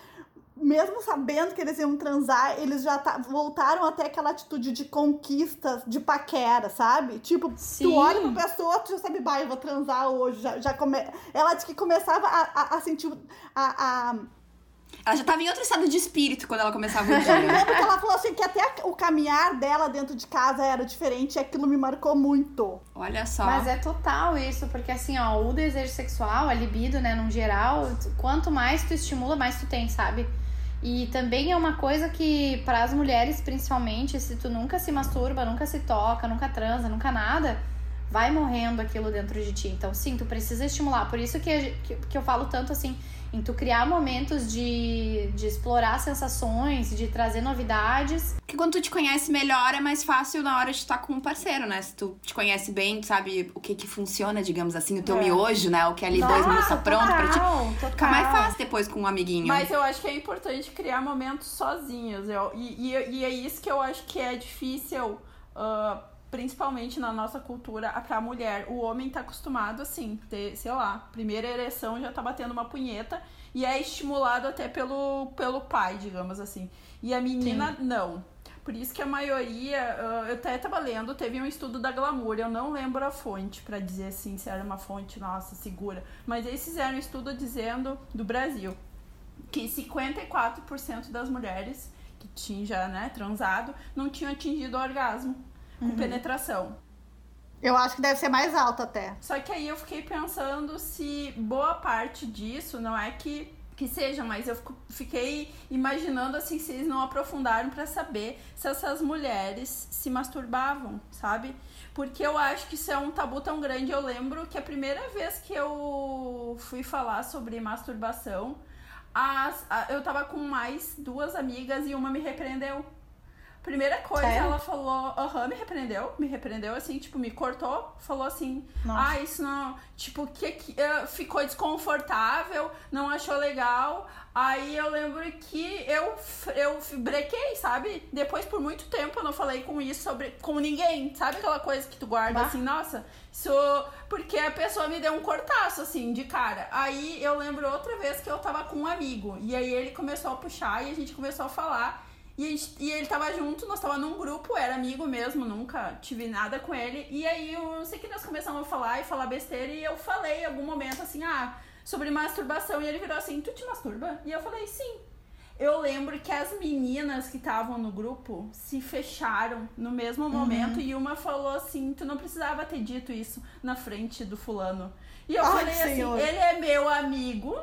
mesmo sabendo que eles iam transar, eles já tá, voltaram até aquela atitude de conquista, de paquera, sabe? Tipo,
Sim.
tu olha pra pessoa, tu já sabe, bah, eu vou transar hoje. Já, já come... Ela disse que começava a, a, a sentir a, a...
Ela já tava em outro estado de espírito quando ela começava o
Eu
dia.
lembro que ela falou assim que até o caminhar dela dentro de casa era diferente e aquilo me marcou muito.
Olha só.
Mas é total isso, porque assim, ó, o desejo sexual, a libido, né, num geral, quanto mais tu estimula, mais tu tem, sabe? E também é uma coisa que, para as mulheres principalmente, se tu nunca se masturba, nunca se toca, nunca transa, nunca nada, vai morrendo aquilo dentro de ti. Então, sim, tu precisa estimular. Por isso que, que, que eu falo tanto assim, em tu criar momentos de, de explorar sensações, de trazer novidades.
Porque quando tu te conhece melhor, é mais fácil na hora de estar com um parceiro, né? Se tu te conhece bem, tu sabe o que que funciona, digamos assim, o teu
É.
miojo, né? O que é ali dois minutos tá pronto pra ti.
total, total.
Fica mais fácil depois com um amiguinho.
Mas eu acho que é importante criar momentos sozinhos. Eu, e, e, e é isso que eu acho que é difícil, ah, principalmente na nossa cultura, pra mulher. O homem tá acostumado, assim, ter, sei lá, primeira ereção já tá batendo uma punheta e é estimulado até pelo, pelo pai, digamos assim. E a menina, não. Por isso que a maioria, ah, eu até tava lendo, teve um estudo da Glamour, eu não lembro a fonte pra dizer assim se era uma fonte, nossa, segura. Mas eles fizeram um estudo dizendo do Brasil que 54% das mulheres que tinham já, né, transado, não tinham atingido o orgasmo com penetração.
Eu acho que deve ser mais alto até.
Só que aí eu fiquei pensando se boa parte disso não é que que seja, mas eu fico- fiquei imaginando assim se eles não aprofundaram pra saber se essas mulheres se masturbavam, sabe? Porque eu acho que isso é um tabu tão grande. Eu lembro que a primeira vez que eu fui falar sobre masturbação, as, a- eu tava com mais duas amigas e uma me repreendeu. Primeira coisa,
Sério?
ela falou, aham, me repreendeu, me repreendeu assim, tipo, me cortou, falou assim,
Nossa.
ah, isso não, tipo, que, que eh, ficou desconfortável, não achou legal. Aí eu lembro que eu, eu brequei, sabe? Depois, por muito tempo, eu não falei com isso sobre com ninguém. Sabe aquela coisa que tu guarda
Bah.
assim, nossa, isso. Porque a pessoa me deu um cortaço, assim, de cara. Aí eu lembro outra vez que eu tava com um amigo. E aí ele começou a puxar e a gente começou a falar. E, gente- e ele tava junto, nós tava num grupo, era amigo mesmo, nunca tive nada com ele. E aí eu sei que nós começamos a falar e falar besteira e eu falei em algum momento assim, ah, sobre masturbação. E ele virou assim, tu te masturba? E eu falei, sim. Eu lembro que as meninas que estavam no grupo se fecharam no mesmo momento e uma falou assim: Tu não precisava ter dito isso na frente do fulano. E eu
Ai,
falei
Senhor.
assim: Ele é meu amigo,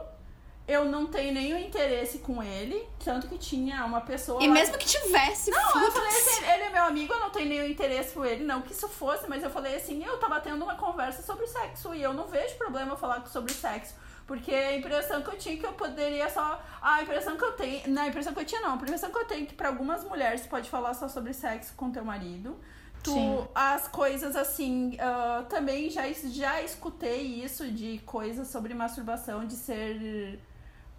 eu não tenho nenhum interesse com ele. Tanto que tinha uma pessoa.
E
lá-
mesmo que tivesse,
não, eu falei assim, ele é meu amigo, eu não tenho nenhum interesse por ele, não que isso fosse, mas eu falei assim, eu tava tendo uma conversa sobre sexo e eu não vejo problema falar sobre sexo. Porque a impressão que eu tinha que eu poderia só. A impressão que eu tenho. Não, a impressão que eu tinha não. A impressão que eu tenho é que pra algumas mulheres você pode falar só sobre sexo com teu marido. Tu,
Sim.
as coisas assim, ah, também já, já escutei isso de coisas sobre masturbação, de ser.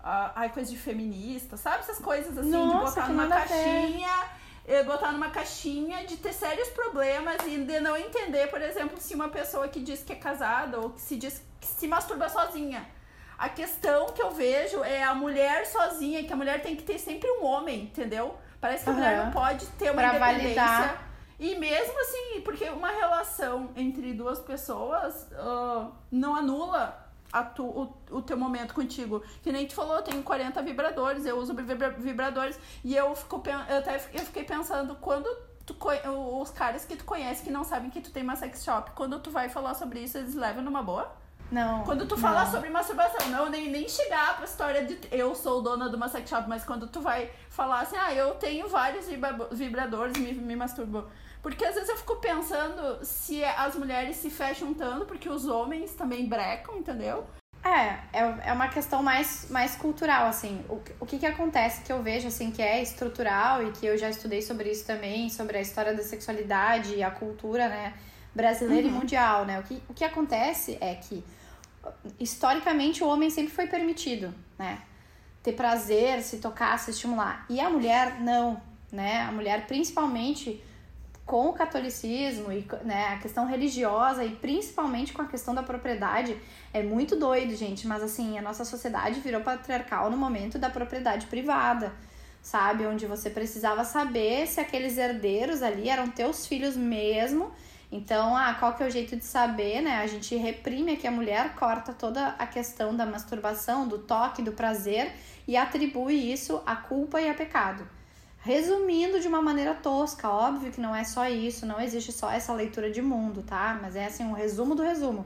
Ah, ai, coisa de feminista, sabe? Essas coisas assim, de
Nossa,
botar
que
numa caixinha eh, botar numa caixinha de ter sérios problemas e de não entender, por exemplo, se uma pessoa que diz que é casada ou que se diz que se masturba sozinha. A questão que eu vejo é a mulher sozinha, que a mulher tem que ter sempre um homem, entendeu? Parece que a mulher não pode ter uma
Pra
independência.
validar.
E mesmo assim, porque uma relação entre duas pessoas ah, não anula a tu, o, o teu momento contigo. Que nem tu falou, eu tenho 40 vibradores, eu uso vibra- vibradores. E eu, fico, eu até eu fiquei pensando, quando tu, os caras que tu conhece que não sabem que tu tem uma sex shop, quando tu vai falar sobre isso, eles levam numa boa?
Não.
Quando tu fala
não.
sobre masturbação, não nem, nem chegar pra história de eu sou dona de uma sex shop, mas quando tu vai falar assim, ah, eu tenho vários vibra- vibradores, me, me masturbo. Porque às vezes eu fico pensando se as mulheres se fecham tanto, porque os homens também brecam, entendeu?
É, é, é uma questão mais, mais cultural, assim. O, que- o que que acontece que eu vejo, assim, que é estrutural e que eu já estudei sobre isso também, sobre a história da sexualidade e a cultura, né, brasileira uhum. e mundial, né? O que, o que acontece é que, historicamente, o homem sempre foi permitido, né? Ter prazer, se tocar, se estimular. E a mulher, não, né? A mulher, principalmente com o catolicismo e né, a questão religiosa e principalmente com a questão da propriedade, é muito doido, gente. Mas assim, a nossa sociedade virou patriarcal no momento da propriedade privada, sabe? Onde você precisava saber se aqueles herdeiros ali eram teus filhos mesmo. Então, ah, qual que é o jeito de saber, né? A gente reprime aqui a mulher, corta toda a questão da masturbação, do toque, do prazer e atribui isso à culpa e a pecado. Resumindo de uma maneira tosca, óbvio que não é só isso, não existe só essa leitura de mundo, tá? Mas é assim um resumo do resumo.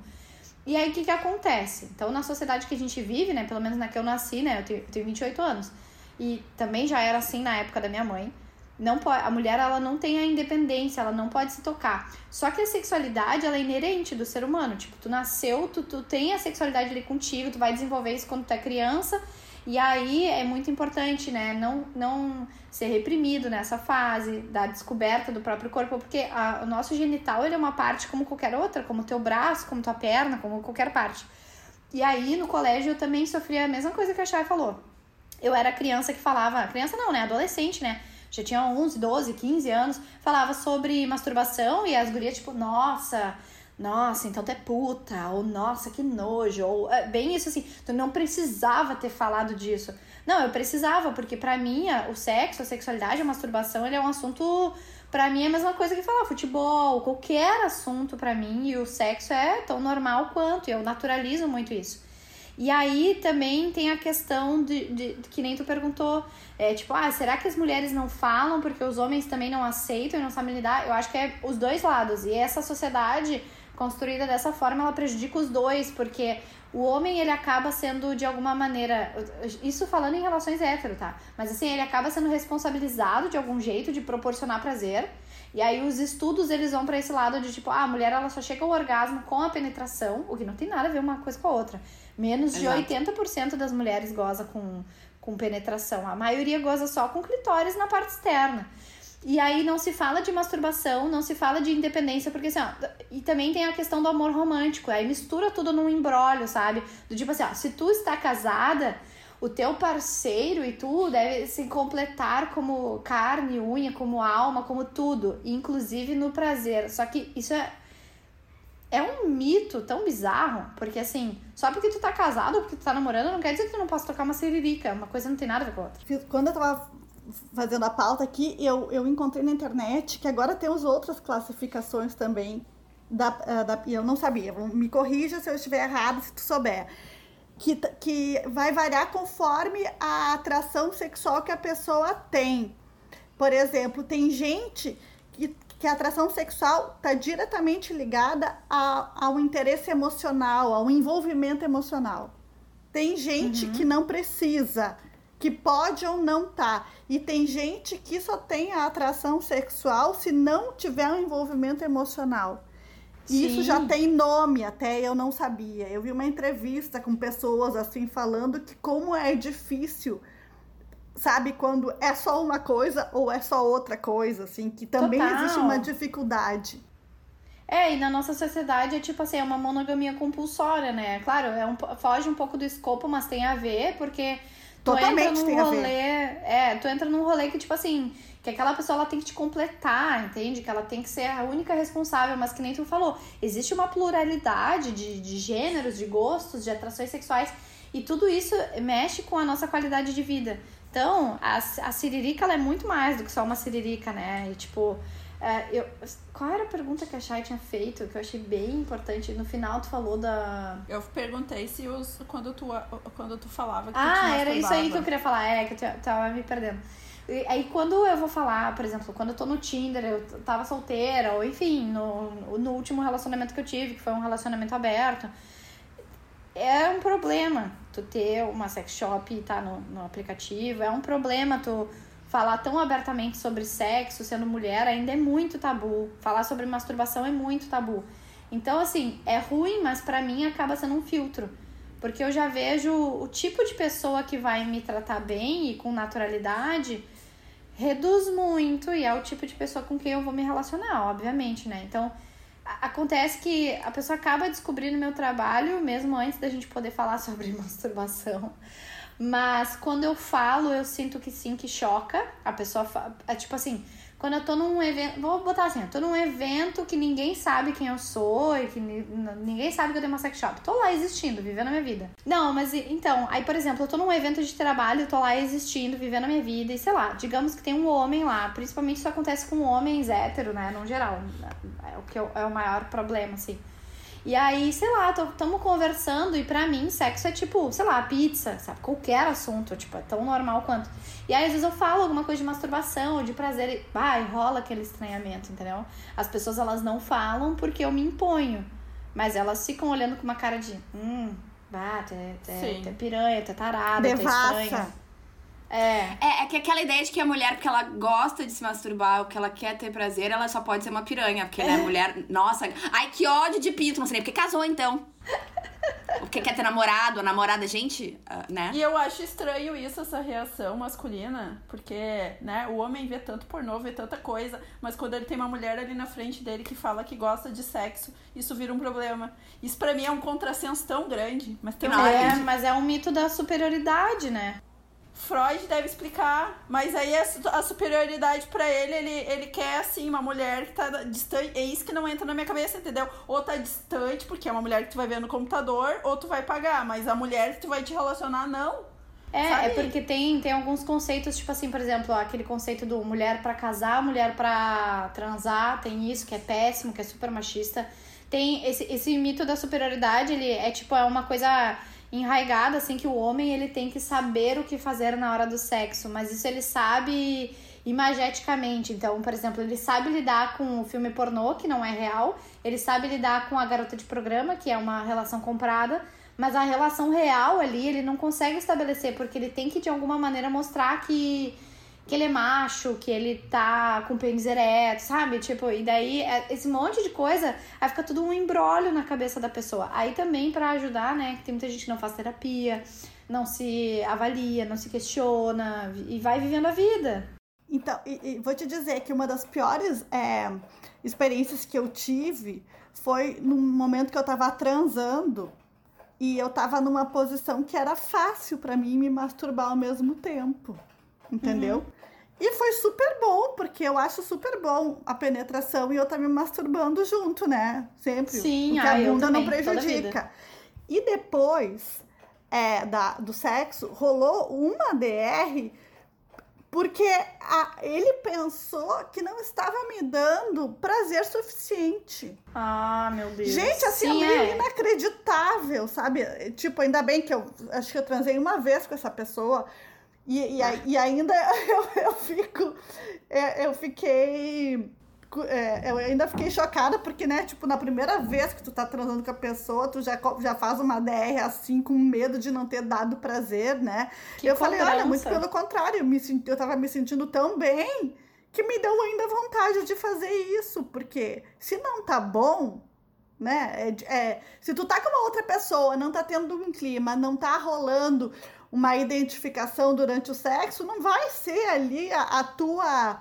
E aí o que, que acontece? Então, na sociedade que a gente vive, né? Pelo menos na que eu nasci, né? Eu tenho, eu tenho 28 anos. E também já era assim na época da minha mãe. Não pode, a mulher ela não tem a independência, ela não pode se tocar. Só que a sexualidade ela é inerente do ser humano. Tipo, tu nasceu, tu, tu tem a sexualidade ali contigo, tu vai desenvolver isso quando tu é criança e aí é muito importante, né, não, não ser reprimido nessa fase da descoberta do próprio corpo, porque a, o nosso genital ele é uma parte como qualquer outra, como teu braço, como tua perna, como qualquer parte. E aí no colégio eu também sofria a mesma coisa que a Chay falou. Eu era criança que falava, criança não, né, adolescente, né? Já tinha 11, 12, 15 anos, falava sobre masturbação e as gurias tipo, nossa, nossa, então tu é puta, ou nossa, que nojo, ou é, bem isso assim, tu não precisava ter falado disso. Não, eu precisava, porque para mim o sexo, a sexualidade, a masturbação, ele é um assunto para mim é a mesma coisa que falar futebol, qualquer assunto para mim, e o sexo é tão normal quanto, eu naturalizo muito isso. E aí também tem a questão de, de, que nem tu perguntou, é tipo, ah, será que as mulheres não falam porque os homens também não aceitam e não sabem lidar? Eu acho que é os dois lados. E essa sociedade construída dessa forma, ela prejudica os dois, porque o homem ele acaba sendo de alguma maneira, isso falando em relações hétero, tá? Mas assim, ele acaba sendo responsabilizado de algum jeito de proporcionar prazer. E aí os estudos eles vão para esse lado de tipo, ah, a mulher ela só chega ao orgasmo com a penetração, o que não tem nada a ver uma coisa com a outra. Menos Exato. de 80% das mulheres goza com com penetração. A maioria goza só com clitóris na parte externa. E aí não se fala de masturbação, não se fala de independência, porque assim, ó, e também tem a questão do amor romântico, aí mistura tudo num embrólio, sabe? Do tipo assim, ó, se tu está casada, o teu parceiro e tu deve se completar como carne, unha, como alma, como tudo, inclusive no prazer. Só que isso é é um mito tão bizarro, porque assim, só porque tu tá casado ou porque tu tá namorando, não quer dizer que tu não possa tocar uma siririca, uma coisa não tem nada a ver com a outra.
Quando eu tava fazendo a pauta aqui, eu, eu encontrei na internet que agora temos outras classificações também. Da, eh, da, eu não sabia, me corrija se eu estiver errado, se tu souber. Que, que vai variar conforme a atração sexual que a pessoa tem. Por exemplo, tem gente que, que a atração sexual está diretamente ligada a, ao interesse emocional, ao envolvimento emocional. Tem gente uhum. que não precisa que pode ou não tá. E tem gente que só tem a atração sexual se não tiver um envolvimento emocional. E isso já tem nome, até eu não sabia. Eu vi uma entrevista com pessoas assim falando que como é difícil, sabe, quando é só uma coisa ou é só outra coisa, assim, que também Total. existe uma dificuldade.
É, e na nossa sociedade é tipo assim, é uma monogamia compulsória, né? Claro, é um, foge um pouco do escopo, mas tem a ver, porque
Totalmente
tem
rolê,
a ver. É, tu entra num rolê que, tipo assim, que aquela pessoa ela tem que te completar, entende? Que ela tem que ser a única responsável, mas que nem tu falou, existe uma pluralidade de, de gêneros, de gostos, de atrações sexuais, e tudo isso mexe com a nossa qualidade de vida. Então, a, a siririca ela é muito mais do que só uma siririca, né? E, tipo, é, eu, qual era a pergunta que a Chay tinha feito, que eu achei bem importante? No final tu falou da.
Eu perguntei se os, quando, tu, quando tu falava que
Ah, era isso aí que eu queria falar, é, que eu tava me perdendo. E, aí quando eu vou falar, por exemplo, quando eu tô no Tinder, eu tava solteira, ou enfim, no, no último relacionamento que eu tive, que foi um relacionamento aberto, é um problema tu ter uma sex shop e tá no, no aplicativo, é um problema tu falar tão abertamente sobre sexo, sendo mulher, ainda é muito tabu. Falar sobre masturbação é muito tabu. Então, assim, é ruim, mas para mim acaba sendo um filtro. Porque eu já vejo o tipo de pessoa que vai me tratar bem e com naturalidade reduz muito e é o tipo de pessoa com quem eu vou me relacionar, obviamente, né? Então, acontece que a pessoa acaba descobrindo meu trabalho, mesmo antes da gente poder falar sobre masturbação. Mas quando eu falo, eu sinto que sim, que choca. A pessoa fa... é tipo assim, quando eu tô num evento. Vou botar assim, eu tô num evento que ninguém sabe quem eu sou e que ninguém sabe que eu tenho uma sex shop. Tô lá existindo, vivendo a minha vida. Não, mas então, aí, por exemplo, eu tô num evento de trabalho, tô lá existindo, vivendo a minha vida, e sei lá, digamos que tem um homem lá. Principalmente isso acontece com homens hétero, né? No geral. É o que é o maior problema, assim. E aí, sei lá, tamo conversando e pra mim sexo é tipo, sei lá, pizza, sabe? Qualquer assunto, tipo, é tão normal quanto. E aí, às vezes eu falo alguma coisa de masturbação, ou de prazer, e vai, rola aquele estranhamento, entendeu? As pessoas, elas não falam porque eu me imponho. Mas elas ficam olhando com uma cara de, hum, bah, tu é, tu é, tu é piranha, tu é tarada, tu é estranha. É,
É, é que aquela ideia de que a mulher, porque ela gosta de se masturbar, ou que ela quer ter prazer, ela só pode ser uma piranha. Porque, né, mulher, nossa, ai, que ódio de pinto, não sei nem porque casou, então. Porque quer ter namorado, a namorada, gente, ah, né?
E eu acho estranho isso, essa reação masculina, porque, né, o homem vê tanto pornô, vê tanta coisa, mas quando ele tem uma mulher ali na frente dele que fala que gosta de sexo, isso vira um problema. Isso pra mim é um contrassenso tão grande, mas tão
Não,
é,
grande.
mas é um mito da superioridade, né?
Freud deve explicar, mas aí a, a superioridade pra ele, ele, ele quer assim uma mulher que tá distante, é isso que não entra na minha cabeça, entendeu? Ou tá distante, porque é uma mulher que tu vai ver no computador, ou tu vai pagar, mas a mulher que tu vai te relacionar, não.
É,
Sabe?
é porque tem, tem alguns conceitos, tipo assim, por exemplo, aquele conceito do mulher pra casar, mulher pra transar, tem isso que é péssimo, que é super machista. Tem esse, esse mito da superioridade, ele é tipo, é uma coisa enraigada, assim, que o homem ele tem que saber o que fazer na hora do sexo, mas isso ele sabe imageticamente. Então, por exemplo, ele sabe lidar com o filme pornô, que não é real, ele sabe lidar com a garota de programa, que é uma relação comprada, mas a relação real ali ele não consegue estabelecer, porque ele tem que de alguma maneira mostrar que, que ele é macho, que ele tá com pênis ereto, sabe? Tipo, e daí é- esse monte de coisa, aí fica tudo um embrólio na cabeça da pessoa. Aí também pra ajudar, né, que tem muita gente que não faz terapia, não se avalia, não se questiona e vai vivendo a vida.
Então, e, e vou te dizer que uma das piores é, experiências que eu tive foi num momento que eu tava transando e eu tava numa posição que era fácil pra mim me masturbar ao mesmo tempo. Entendeu? E foi super bom, porque eu acho super bom a penetração e eu tá me masturbando junto, né? Sempre.
Sim,
porque
ah,
a bunda não
também, toda
prejudica. E depois é, da, do sexo, rolou uma DR porque a- ele pensou que não estava me dando prazer suficiente.
Ah, meu Deus.
Gente, assim,
Sim,
é meio
é.
inacreditável, sabe? Tipo, ainda bem que eu acho que eu transei uma vez com essa pessoa. E, e, e ainda eu, eu fico. é, Eu fiquei. é, eu ainda fiquei chocada, porque, né, tipo, na primeira vez que tu tá transando com a pessoa, tu já, já faz uma DR assim, com medo de não ter dado prazer, né?
Que
eu falei, olha, muito
cobrança.
pelo contrário, eu, me eu tava me sentindo tão bem que me deu ainda vontade de fazer isso, porque se não tá bom, né? é é, se tu tá com uma outra pessoa, não tá tendo um clima, não tá rolando uma identificação durante o sexo, não vai ser ali a, a tua.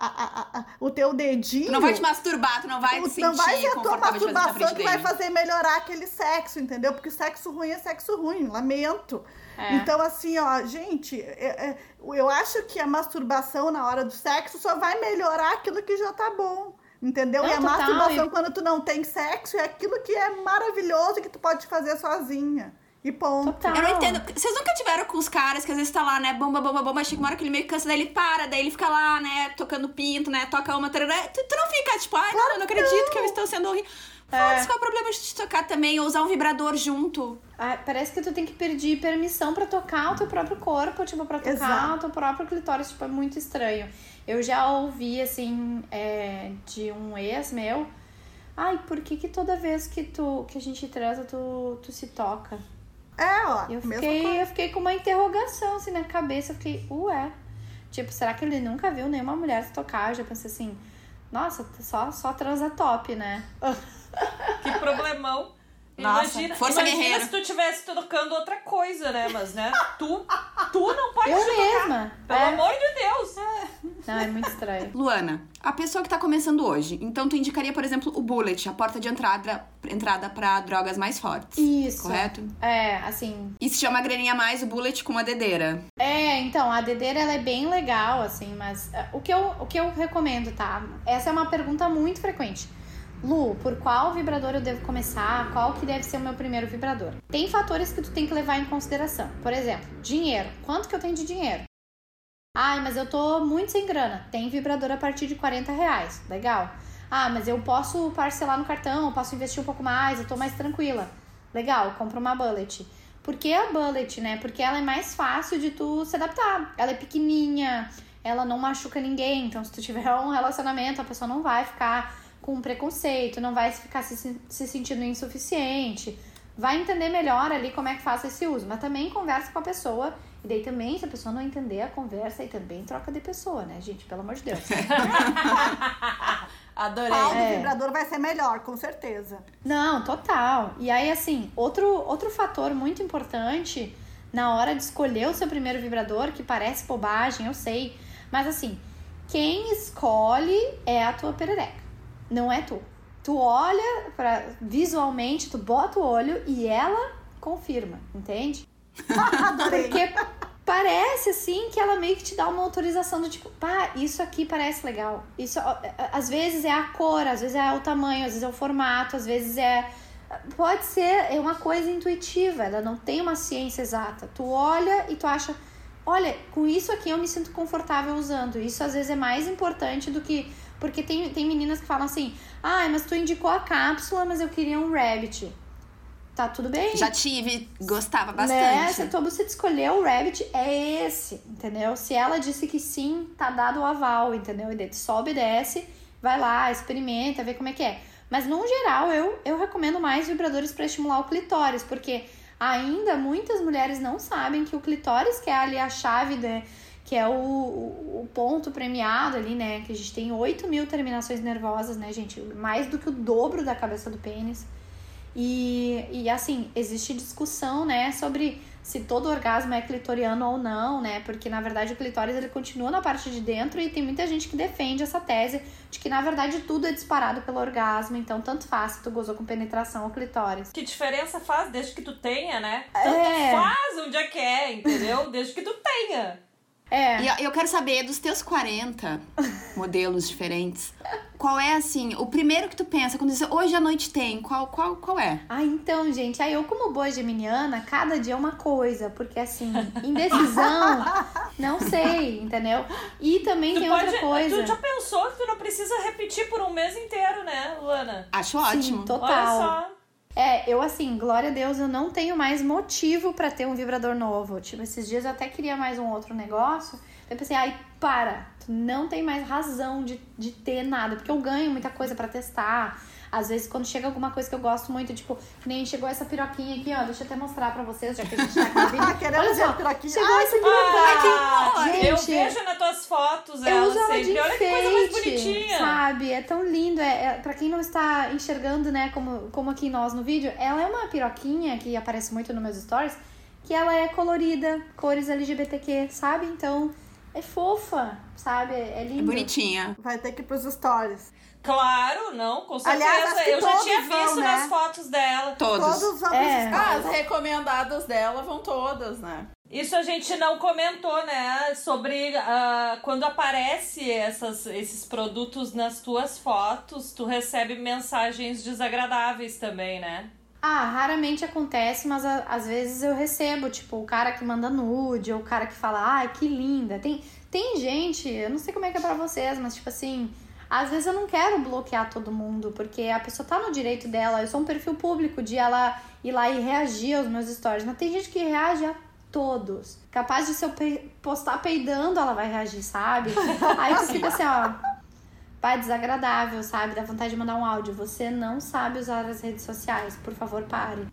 a- a- a- o teu dedinho.
Tu não vai te masturbar, tu não vai te sentir
não vai ser a tua masturbação que vai fazer melhorar aquele sexo, entendeu? Porque sexo ruim é sexo ruim, lamento.
É.
Então, assim, ó, gente, é- é, eu acho que a masturbação na hora do sexo só vai melhorar aquilo que já tá bom. Entendeu?
Não,
e a
total,
masturbação,
e-
quando tu não tem sexo, é aquilo que é maravilhoso que tu pode fazer sozinha. E ponto.
Total.
Eu não entendo. Vocês nunca tiveram com os caras que às vezes tá lá, né? Bomba, bomba, bomba, chega uma hora que ele meio que cansa, daí ele para, daí ele fica lá, né? Tocando pinto, né? Toca uma, tarará. Tu, tu não fica tipo, ai, não, eu não acredito que eu estou sendo horrível. Foda-se, qual é o problema de te tocar também? Ou usar um vibrador junto?
Ah, parece que tu tem que pedir permissão pra tocar o teu próprio corpo, tipo, pra tocar
Exato.
o teu próprio clitóris, tipo, é muito estranho. Eu já ouvi, assim, é, de um ex meu, ai, por que que toda vez que tu, que a gente transa, tu, tu se toca?
É, ó.
Eu fiquei, eu fiquei com uma interrogação, assim, na cabeça, eu fiquei, ué, tipo, será que ele nunca viu nenhuma mulher se tocar? Eu já pensei assim, nossa, só, só transa top, né?
Que problemão.
Nossa,
imagina
força
imagina
guerreira.
se tu tivesse tocando outra coisa, né? Mas, né? Tu, tu não pode
Eu
tocar.
mesma.
Pelo
é.
amor de Deus.
Não, é muito estranho.
Luana, a pessoa que tá começando hoje, então tu indicaria, por exemplo, o Bullet, a porta de entrada, entrada para drogas mais fortes.
Isso.
Correto?
É, assim.
E se chama graninha mais o Bullet com uma dedeira.
É, então, a dedeira ela é bem legal, assim, mas uh, o, que eu, o que eu recomendo, tá? Essa é uma pergunta muito frequente. Lu, por qual vibrador eu devo começar? Qual que deve ser o meu primeiro vibrador? Tem fatores que tu tem que levar em consideração. Por exemplo, dinheiro. Quanto que eu tenho de dinheiro? Ai, mas eu tô muito sem grana. Tem vibrador a partir de 40 reais. Legal. Ah, mas eu posso parcelar no cartão, eu posso investir um pouco mais, eu tô mais tranquila. Legal, compra uma bullet. Por que a bullet, né? Porque ela é mais fácil de tu se adaptar. Ela é pequenininha, ela não machuca ninguém. Então, se tu tiver um relacionamento, a pessoa não vai ficar com preconceito, não vai ficar se, se sentindo insuficiente. Vai entender melhor ali como é que faz esse uso. Mas também conversa com a pessoa. E daí também, se a pessoa não entender a conversa, aí também troca de pessoa, né, gente? Pelo amor de Deus.
Adorei.
Qual do
É.
vibrador vai ser melhor, com certeza.
Não, total. E aí, assim, outro, outro fator muito importante na hora de escolher o seu primeiro vibrador, que parece bobagem, eu sei. Mas assim, quem escolhe é a tua perereca. Não é tu. Tu olha para visualmente, tu bota o olho e ela confirma, entende? Porque parece assim que ela meio que te dá uma autorização do tipo, pá, isso aqui parece legal. Isso às vezes é a cor, às vezes é o tamanho, às vezes é o formato, às vezes é pode ser é uma coisa intuitiva, ela não tem uma ciência exata. Tu olha e tu acha, olha, com isso aqui eu me sinto confortável usando. Isso às vezes é mais importante do que porque tem, tem meninas que falam assim, ai, mas tu indicou a cápsula, mas eu queria um rabbit. Tá tudo bem?
Já tive, gostava
Né?
bastante.
Se a tua buceta escolheu o Rabbit, é esse, entendeu? Se ela disse que sim, tá dado o aval, entendeu? E daí tu sobe e desce, vai lá, experimenta, vê como é que é. Mas, no geral, eu, eu recomendo mais vibradores para estimular o clitóris, porque ainda muitas mulheres não sabem que o clitóris, que é ali a chave, né? Que é o, o, ponto premiado ali, né? Que a gente tem 8 mil terminações nervosas, né, gente? Mais do que o dobro da cabeça do pênis. E, e assim, existe discussão, né, sobre se todo orgasmo é clitoriano ou não, né? Porque na verdade o clitóris ele continua na parte de dentro e tem muita gente que defende essa tese de que na verdade tudo é disparado pelo orgasmo, então tanto faz se tu gozou com penetração ou clitóris.
Que diferença faz desde que tu tenha, né?
É.
Tanto faz onde é que é, entendeu? Desde que tu tenha.
É.
E eu- quero saber dos teus 40 modelos diferentes. Qual é assim, o primeiro que tu pensa quando diz hoje à noite tem? Qual qual qual é?
Ah, então, gente, aí eu como boa geminiana, cada dia é uma coisa, porque assim, indecisão, não sei, entendeu? E também
Tu
tem
pode.
outra coisa.
Tu já pensou que tu não precisa repetir por um mês inteiro, né, Luana?
Acho
Sim,
ótimo.
total.
Olha só.
É, eu assim, glória a Deus, eu não tenho mais motivo pra ter um vibrador novo. Tipo, esses dias eu até queria mais um outro negócio. Eu pensei, ai, para, tu não tem mais razão de, de ter nada, porque eu ganho muita coisa pra testar. Às vezes, quando chega alguma coisa que eu gosto muito, tipo, nem chegou essa piroquinha aqui, ó. Deixa eu até mostrar pra vocês, já que a gente tá aqui.
Ah,
Olha só,
por aqui.
chegou
Ai,
essa
Ah,
piroquinha.
eu
Gente,
vejo nas tuas fotos
Eu
ela
uso ela de
sempre. Olha que coisa mais bonitinha.
sabe? É tão lindo. É, é, pra quem não está enxergando, né, como, como aqui nós no vídeo, ela é uma piroquinha que aparece muito nos meus stories, que ela é colorida, cores LGBTQ, sabe? Então, é fofa, sabe? É
É
lindo.
bonitinha.
Vai ter que ir pros stories.
Claro, não, com certeza.
Aliás, acho que
eu já tinha
vão,
visto
né?
nas fotos dela.
Todos.
Todos vão
É.
Ah, as recomendadas dela vão todas, né?
Isso a gente não comentou, né? Sobre ah, quando aparece essas, esses produtos nas tuas fotos, tu recebe mensagens desagradáveis também, né?
Ah, raramente acontece, mas a- às vezes eu recebo, tipo, o cara que manda nude, ou o cara que fala, ai, que linda. Tem, tem gente, eu não sei como é que é pra vocês, mas tipo assim, às vezes eu não quero bloquear todo mundo, porque a pessoa tá no direito dela, eu sou um perfil público de ela ir lá e reagir aos meus stories, mas tem gente que reage a todos. Capaz de se eu postar peidando, ela vai reagir, sabe? Aí tu fica assim, ó. Vai desagradável, sabe? Dá vontade de mandar um áudio. Você não sabe usar as redes sociais. Por favor, pare.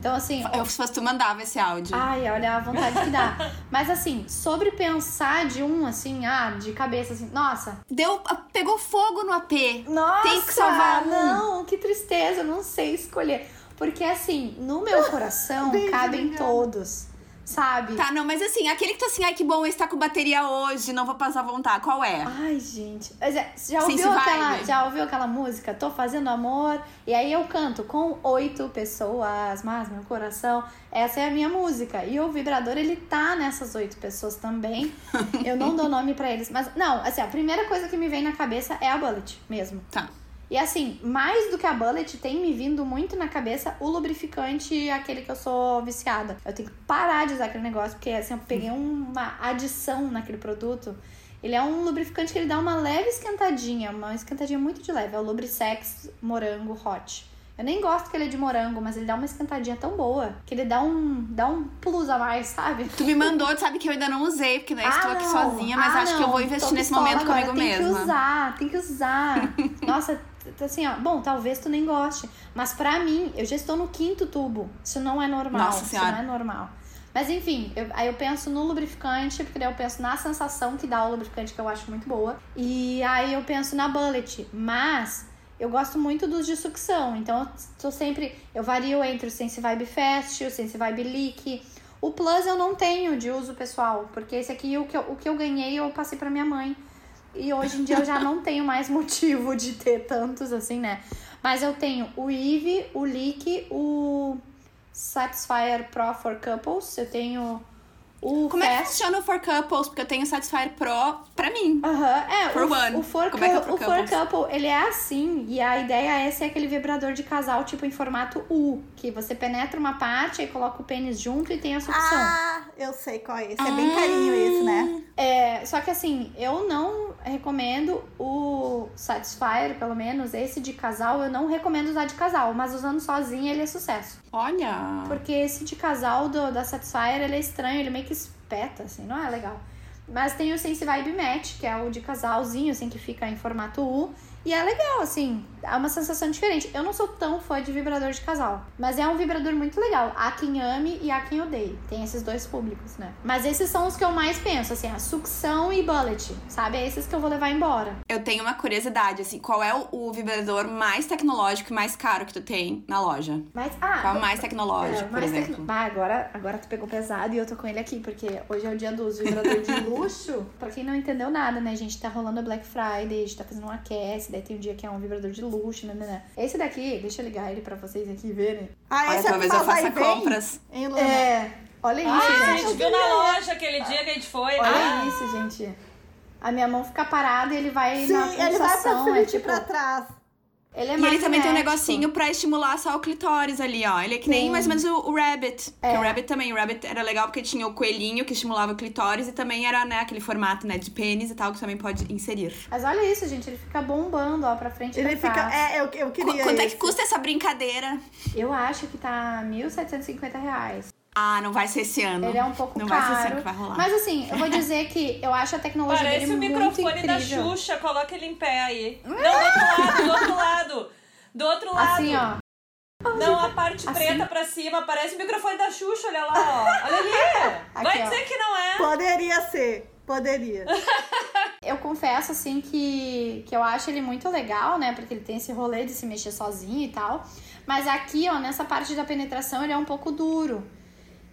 Então, assim.
Eu, se fosse tu mandava esse áudio.
Ai, olha a vontade que dá. Mas, assim, sobre pensar de um, assim, ah, de cabeça, assim, nossa.
Deu, pegou fogo no AP.
Nossa!
Tem que salvar um.
Não, que tristeza, não sei escolher. Porque, assim, no meu coração
Bem
cabem todos. Sabe?
Tá, não, mas assim, aquele que tu assim, ai que bom, esse tá com bateria hoje, não vou passar vontade. Qual é?
Ai, gente. É, Já
Sense
ouviu, aquela,
vibe.
já ouviu aquela música? Tô fazendo amor. E aí eu canto com oito pessoas, mas meu coração. Essa é a minha música. E o vibrador, ele tá nessas oito pessoas também. Eu não dou nome pra eles. Mas, não, assim, a primeira coisa que me vem na cabeça é a Bullet mesmo.
Tá.
E assim, mais do que a Bullet, tem me vindo muito na cabeça o lubrificante, aquele que eu sou viciada. Eu tenho que parar de usar aquele negócio, porque assim, eu peguei uma adição naquele produto. Ele é um lubrificante que ele dá uma leve esquentadinha, uma esquentadinha muito de leve. É o Lubrisex Morango Hot. Eu nem gosto que ele é de morango, mas ele dá uma esquentadinha tão boa que ele dá um, dá um plus a mais, sabe?
Tu me mandou, tu sabe que eu ainda não usei, porque daí estou aqui
não.
sozinha, mas
Ah,
acho que eu
não.
vou investir nesse momento
agora.
comigo
tem
mesma.
que usar, tem que usar. Nossa, assim, ó. Bom, talvez tu nem goste. Mas pra mim, eu já estou no quinto tubo. Isso não é normal.
Nossa
Isso não é normal. Mas enfim, eu- aí eu penso no lubrificante, porque daí eu penso na sensação que dá o lubrificante, que eu acho muito boa. E aí eu penso na bullet. Mas eu gosto muito dos de sucção. Então eu tô sempre. Eu vario entre o Sense Vibe Fast, o Sense Vibe Leak. O Plus eu não tenho de uso pessoal, porque esse aqui, o que eu, o que eu ganhei, eu passei pra minha mãe. E hoje em dia eu já não tenho mais motivo de ter tantos assim, né? Mas eu tenho o Eve, o Leak, o Satisfyer Pro for Couples, eu tenho o
Como é que
Fast.
funciona o For Couples? Porque eu tenho o Satisfyer Pro pra mim.
Aham, é.
For
o,
one.
O For,
Como é que é o For
o For? Couple, ele é assim. E a ideia é ser aquele vibrador de casal, tipo em formato U. Que você penetra uma parte, aí coloca o pênis junto e tem a sucção.
Ah, eu sei qual é esse. É bem carinho esse, né?
É, só que assim, eu não recomendo o Satisfyer, pelo menos, esse de casal, eu não recomendo usar de casal, mas usando sozinho ele é sucesso.
Olha.
Porque esse de casal do, da Satisfyer, ele é estranho, ele meio que espeta, assim, não é legal. Mas tem o Sense Vibe Match, que é o de casalzinho, assim, que fica em formato U. E é legal, assim, é uma sensação diferente. Eu não sou tão fã de vibrador de casal, mas é um vibrador muito legal. Há quem ame e há quem odeie. Tem esses dois públicos, né? Mas esses são os que eu mais penso, assim, a sucção e bullet, sabe? É esses que eu vou levar embora.
Eu tenho uma curiosidade, assim, qual é o, vibrador mais tecnológico e mais caro que tu tem na loja?
Mas, ah,
Qual é o mais tecnológico,
É,
por
mais
exemplo?
tecno- Ah, agora, agora tu pegou pesado e eu tô com ele aqui, porque hoje é o dia dos vibradores de luxo. pra quem não entendeu nada, né, gente? Tá rolando a Black Friday, a gente tá fazendo um aquece, daí tem um dia que é um vibrador de luxo, né, né, né. Esse daqui, deixa eu ligar ele pra vocês aqui verem.
Ah,
Olha,
esse é
talvez eu faça
e
compras.
Hein, Luna?
É, olha isso,
Ah, a
gente.
gente viu na loja aquele dia que a gente foi. né?
Olha isso, gente. A minha mão fica parada e ele vai
Sim,
na
ele vai pra
pulsação,
frente
é
e
tipo...
pra trás.
Ele é
E ele também tem um negocinho pra estimular só o clitóris ali, ó. Ele é que nem
Sim.
mais ou menos o, o Rabbit.
É.
Que o Rabbit também. O Rabbit era legal porque tinha o coelhinho que estimulava o clitóris e também era, né, aquele formato, né, de pênis e tal que também pode inserir.
Mas olha isso, gente, ele fica bombando, ó, pra frente e
Ele fica.
trás.
É, eu, eu
Qu-
queria.
Quanto é
esse.
que custa essa brincadeira?
Eu acho que tá 1.750 reais.
Ah, não vai ser esse ano.
Ele é um pouco
Não vai ser esse
caro.
ano que vai rolar.
Mas assim, eu vou dizer que eu acho a tecnologia
Parece
dele
o
muito
microfone da
incrível.
Xuxa, coloca ele em pé aí. Não, do outro lado, do outro lado. Do outro lado.
Assim, ó.
Não, a parte
Assim.
preta pra cima, parece o microfone da Xuxa, olha lá, ó. Olha ali. Vai
Aqui, ó.
dizer que não é.
Poderia ser. Poderia.
Eu confesso, assim, que, que eu acho ele muito legal, né? Porque ele tem esse rolê de se mexer sozinho e tal. Mas aqui, ó, nessa parte da penetração, ele é um pouco duro.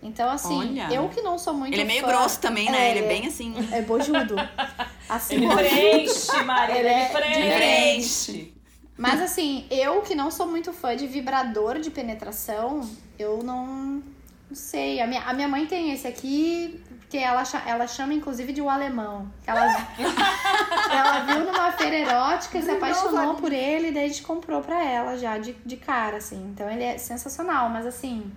Então, assim,
Olha.
eu que não sou muito
Ele é meio
fã-
grosso também, né?
É,
Ele é bem assim.
É bojudo. Assim,
Ele preenche, Maria,
Ele
ele,
é
preenche.
Mas assim, eu que não sou muito fã de vibrador de penetração, eu não, não sei. A minha, a minha mãe tem esse aqui, que ela, ela chama inclusive de o alemão. Ela, ela viu numa feira erótica e se apaixonou por ele, e daí a gente comprou pra ela já de, de cara, assim. Então ele é sensacional, mas assim.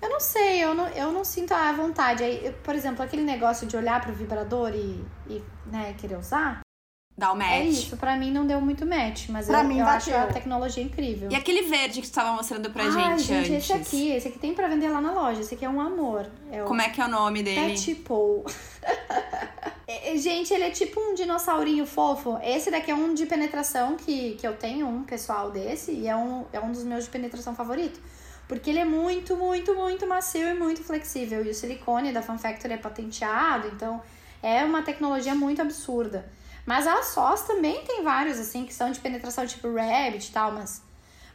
Eu não sei, eu não, eu não sinto a vontade. Aí, por exemplo, aquele negócio de olhar pro vibrador e, e né, querer usar.
Dá o match.
É isso, pra mim não deu muito match, mas
Pra
eu,
mim
eu acho a tecnologia incrível.
E aquele verde que tu tava mostrando pra
Ai,
gente,
gente,
antes.
esse aqui, esse aqui tem pra vender lá na loja. Esse aqui é um amor. É
Como é que é o nome dele?
Pet Paw. É, é, gente, ele é tipo um dinossaurinho fofo. Esse daqui é um de penetração que, que eu tenho, um pessoal desse, e é um, é um dos meus de penetração favorito. Porque ele é muito, muito, muito macio e muito flexível. E o silicone da Fan Factory é patenteado, então é uma tecnologia muito absurda. Mas a SOS também tem vários, assim, que são de penetração tipo Rabbit e tal, mas.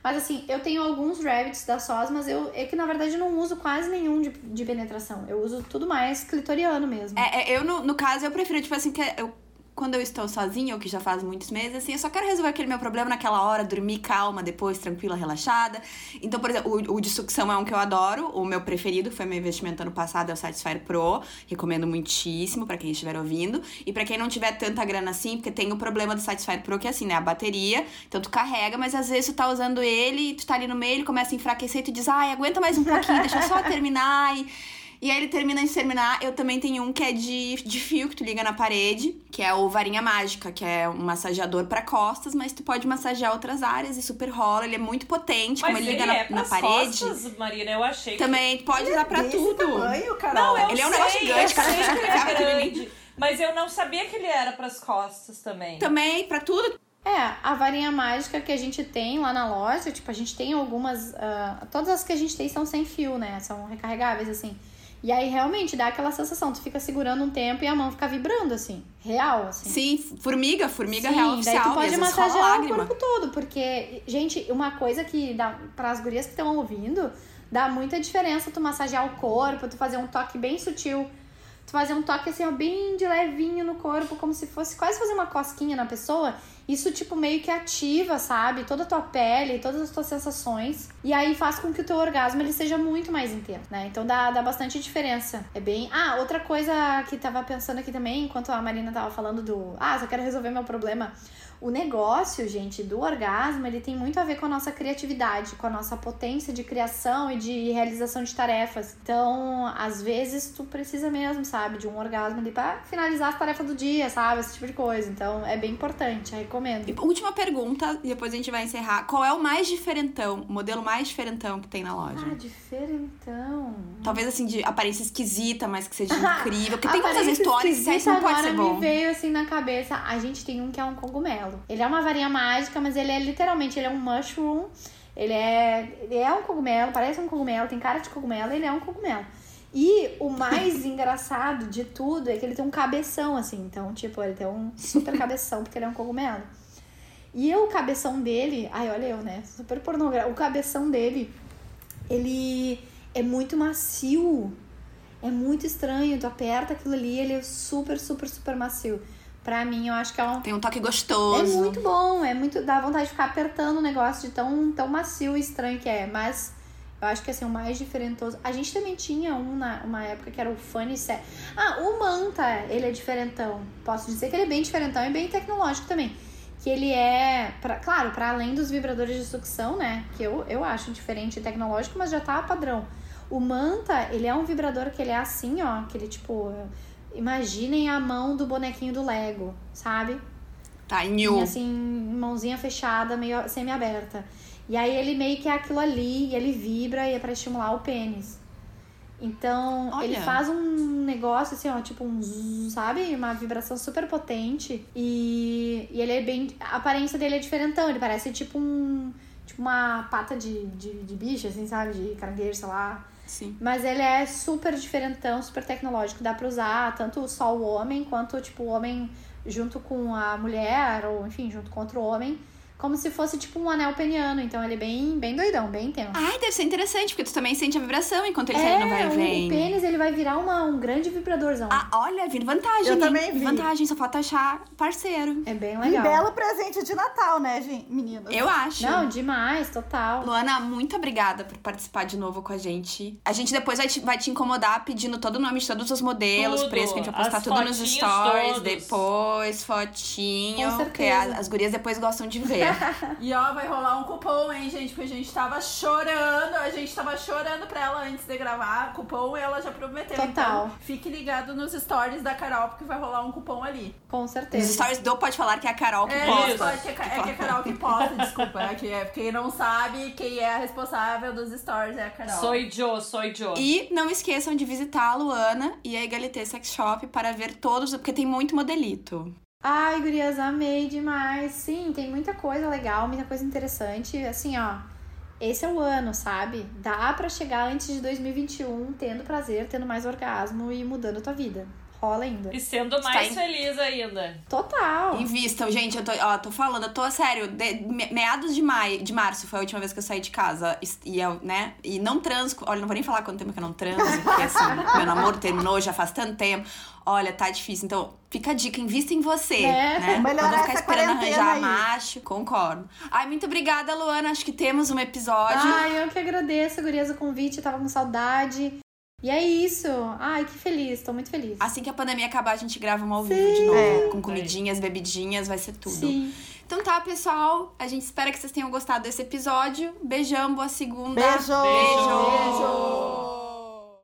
Mas assim, eu tenho alguns rabbits da SOS, mas eu é que na verdade não uso quase nenhum de, de penetração. Eu uso tudo mais clitoriano mesmo.
É, é, eu, no, no caso, eu prefiro, tipo assim, que eu quando eu estou sozinha, ou que já faz muitos meses, assim, eu só quero resolver aquele meu problema naquela hora, dormir calma, depois, tranquila, relaxada. Então, por exemplo, o, o de sucção é um que eu adoro, o meu preferido, foi meu investimento ano passado, é o Satisfyer Pro. Recomendo muitíssimo para quem estiver ouvindo. E para quem não tiver tanta grana assim, porque tem o problema do Satisfyer Pro, que é assim, né? A bateria, então tu carrega, mas às vezes tu tá usando ele, tu tá ali no meio, ele começa a enfraquecer e tu diz, ai, aguenta mais um pouquinho, deixa eu só terminar e e aí ele termina de terminar. Eu também tenho um que é de, de fio, que tu liga na parede, que é o Varinha Mágica, que é um massageador para costas, mas tu pode massagear outras áreas e super rola. Ele é muito potente,
Mas
como ele
ele
liga
é
na, na parede.
costas, Marina, eu achei que...
Também tu pode usar pra
Desse
tudo.
tamanho, Carol.
Não, eu
Ele é um
sei,
negócio gigante, cara,
sei que ele é grande. Mas eu não sabia que ele era pras costas também.
Também, pra tudo.
É, a varinha mágica que a gente tem lá na loja, tipo, a gente tem algumas. ah, todas as que a gente tem são sem fio, né? São recarregáveis, assim. E aí realmente dá aquela sensação, tu fica segurando um tempo e a mão fica vibrando, assim. Real, assim.
Sim, formiga, formiga
Sim,
real
daí
oficial.
tu
e
pode massagear o corpo todo, porque, gente, uma coisa que dá para as gurias que estão ouvindo, dá muita diferença tu massagear o corpo, tu fazer um toque bem sutil, tu fazer um toque assim, ó, bem de levinho no corpo, como se fosse quase fazer uma cosquinha na pessoa. Isso, tipo, meio que ativa, sabe? Toda a tua pele, todas as tuas sensações. E aí faz com que o teu orgasmo ele seja muito mais intenso, né? Então dá, dá bastante diferença. É bem. Ah, outra coisa que tava pensando aqui também, enquanto a Marina tava falando do. Ah, só quero resolver meu problema. O negócio, gente, do orgasmo, ele tem muito a ver com a nossa criatividade, com a nossa potência de criação e de realização de tarefas. Então, às vezes, tu precisa mesmo, sabe, de um orgasmo ali pra finalizar as tarefas do dia, sabe? Esse tipo de coisa. Então, é bem importante, recomendo.
E última pergunta, e depois a gente vai encerrar. Qual é o mais diferentão, o modelo mais diferentão que tem na loja?
Ah, diferentão.
Talvez assim, de aparência esquisita, mas que seja incrível. Porque tem muitas histórias que não pode
agora
ser bom.
me veio assim na cabeça. A gente tem um que é um cogumelo. Ele é uma varinha mágica, mas ele é literalmente, ele é um mushroom. Ele é, ele é um cogumelo, parece um cogumelo, tem cara de cogumelo, ele é um cogumelo. E o mais engraçado de tudo é que ele tem um cabeção, assim. Então, tipo, ele tem um super cabeção, porque ele é um cogumelo. E o cabeção dele, ai, olha eu, né? Super pornográfico. O cabeção dele, ele é muito macio. É muito estranho. Tu aperta aquilo ali, ele é super, super, super macio. Pra mim, eu acho que é um.
Tem um toque
É
gostoso.
muito bom, é muito. dá vontade de ficar apertando o negócio de tão, tão macio e estranho que é. Mas eu acho que assim, o mais diferentoso. A gente também tinha um na uma época que era o Funny Set. Ah, o Manta, ele é diferentão. Posso dizer que ele é bem diferentão e bem tecnológico também. Que ele é, pra, claro, para além dos vibradores de sucção, né? Que eu, eu acho diferente e tecnológico, mas já tá padrão. O Manta, ele é um vibrador que ele é assim, ó, que ele tipo. Imaginem a mão do bonequinho do Lego, sabe?
Tá,
E
new.
assim, mãozinha fechada, meio semi-aberta. E aí ele meio que é aquilo ali, e ele vibra e é pra estimular o pênis. Então,
Olha.
ele faz um negócio assim, ó, tipo um zzz, sabe? Uma vibração super potente. E, e ele é bem. A aparência dele é diferentão, ele parece tipo um. Tipo uma pata de, de, de bicho, assim, sabe? De caranguejo, sei lá.
Sim.
Mas ele é super diferentão, super tecnológico. Dá pra usar tanto só o homem, quanto, tipo, o homem junto com a mulher, ou enfim, junto com outro homem. Como se fosse, tipo, um anel peniano. Então ele é bem, bem doidão, bem intenso.
Ai, deve ser interessante, porque tu também sente a vibração enquanto ele tá
é,
indo vai e
o-
vem.
o pênis ele vai virar uma, um grande vibradorzão.
Ah, olha, vindo vantagem.
Eu
hein?
também vi.
Vantagem, só falta achar parceiro.
É bem legal.
belo presente de Natal, né, gente, meninas?
Eu acho.
Não, demais, total.
Luana, muito obrigada por participar de novo com a gente. A gente depois vai te, vai te incomodar pedindo todo o nome de todos os modelos,
Tudo.
preço, que a gente vai postar
As
tudo nos stories
todos.
depois, fotinho.
Com
Porque
certeza.
as, as gurias depois gostam de ver.
E ó, vai rolar um cupom, hein, gente? Porque a gente tava chorando, a gente tava chorando pra ela antes de gravar cupom e ela já prometeu.
Total.
Então, fique ligado nos stories da Carol, porque vai rolar um cupom ali.
Com certeza.
stories do Pode Falar que é a Carol que
É,
posta.
isso, é que, é que é a Carol que posta, desculpa. É que é, quem não sabe, quem é a responsável dos stories é a Carol.
Sou Joe, sou Joe.
E não esqueçam de visitar a Luana e a Egalité Sex Shop para ver todos, porque tem muito modelito.
Ai, gurias, amei demais. Sim, tem muita coisa legal, muita coisa interessante. Assim, ó, esse é o ano, sabe? Dá pra chegar antes de 2021 tendo prazer, tendo mais orgasmo e mudando a tua vida. rola ainda.
E sendo mais
Está
feliz ainda.
Total.
Invistam, gente, eu tô, ó, tô falando, eu tô sério, de- me- meados de maio, de março foi a última vez que eu saí de casa. E, eu, né? E não transo. Olha, não vou nem falar quanto tempo que eu não transo, porque assim, meu namoro terminou já faz tanto tempo. Olha, tá difícil. Então, fica a dica, invista em você.
É,
né?
melhorar
Não vou ficar
essa
esperando arranjar
aí.
macho. Concordo. Ai, muito obrigada, Luana. Acho que temos um episódio.
Ai, eu que agradeço, gurias, o convite. Eu tava com saudade. E é isso. Ai, que feliz. Tô muito feliz.
Assim que a pandemia acabar, a gente grava um ao vivo de novo.
É.
Com comidinhas, bebidinhas, vai ser tudo.
Sim.
Então tá, pessoal. A gente espera que vocês tenham gostado desse episódio. Beijão, boa segunda.
Beijo!
Beijo.
Beijo!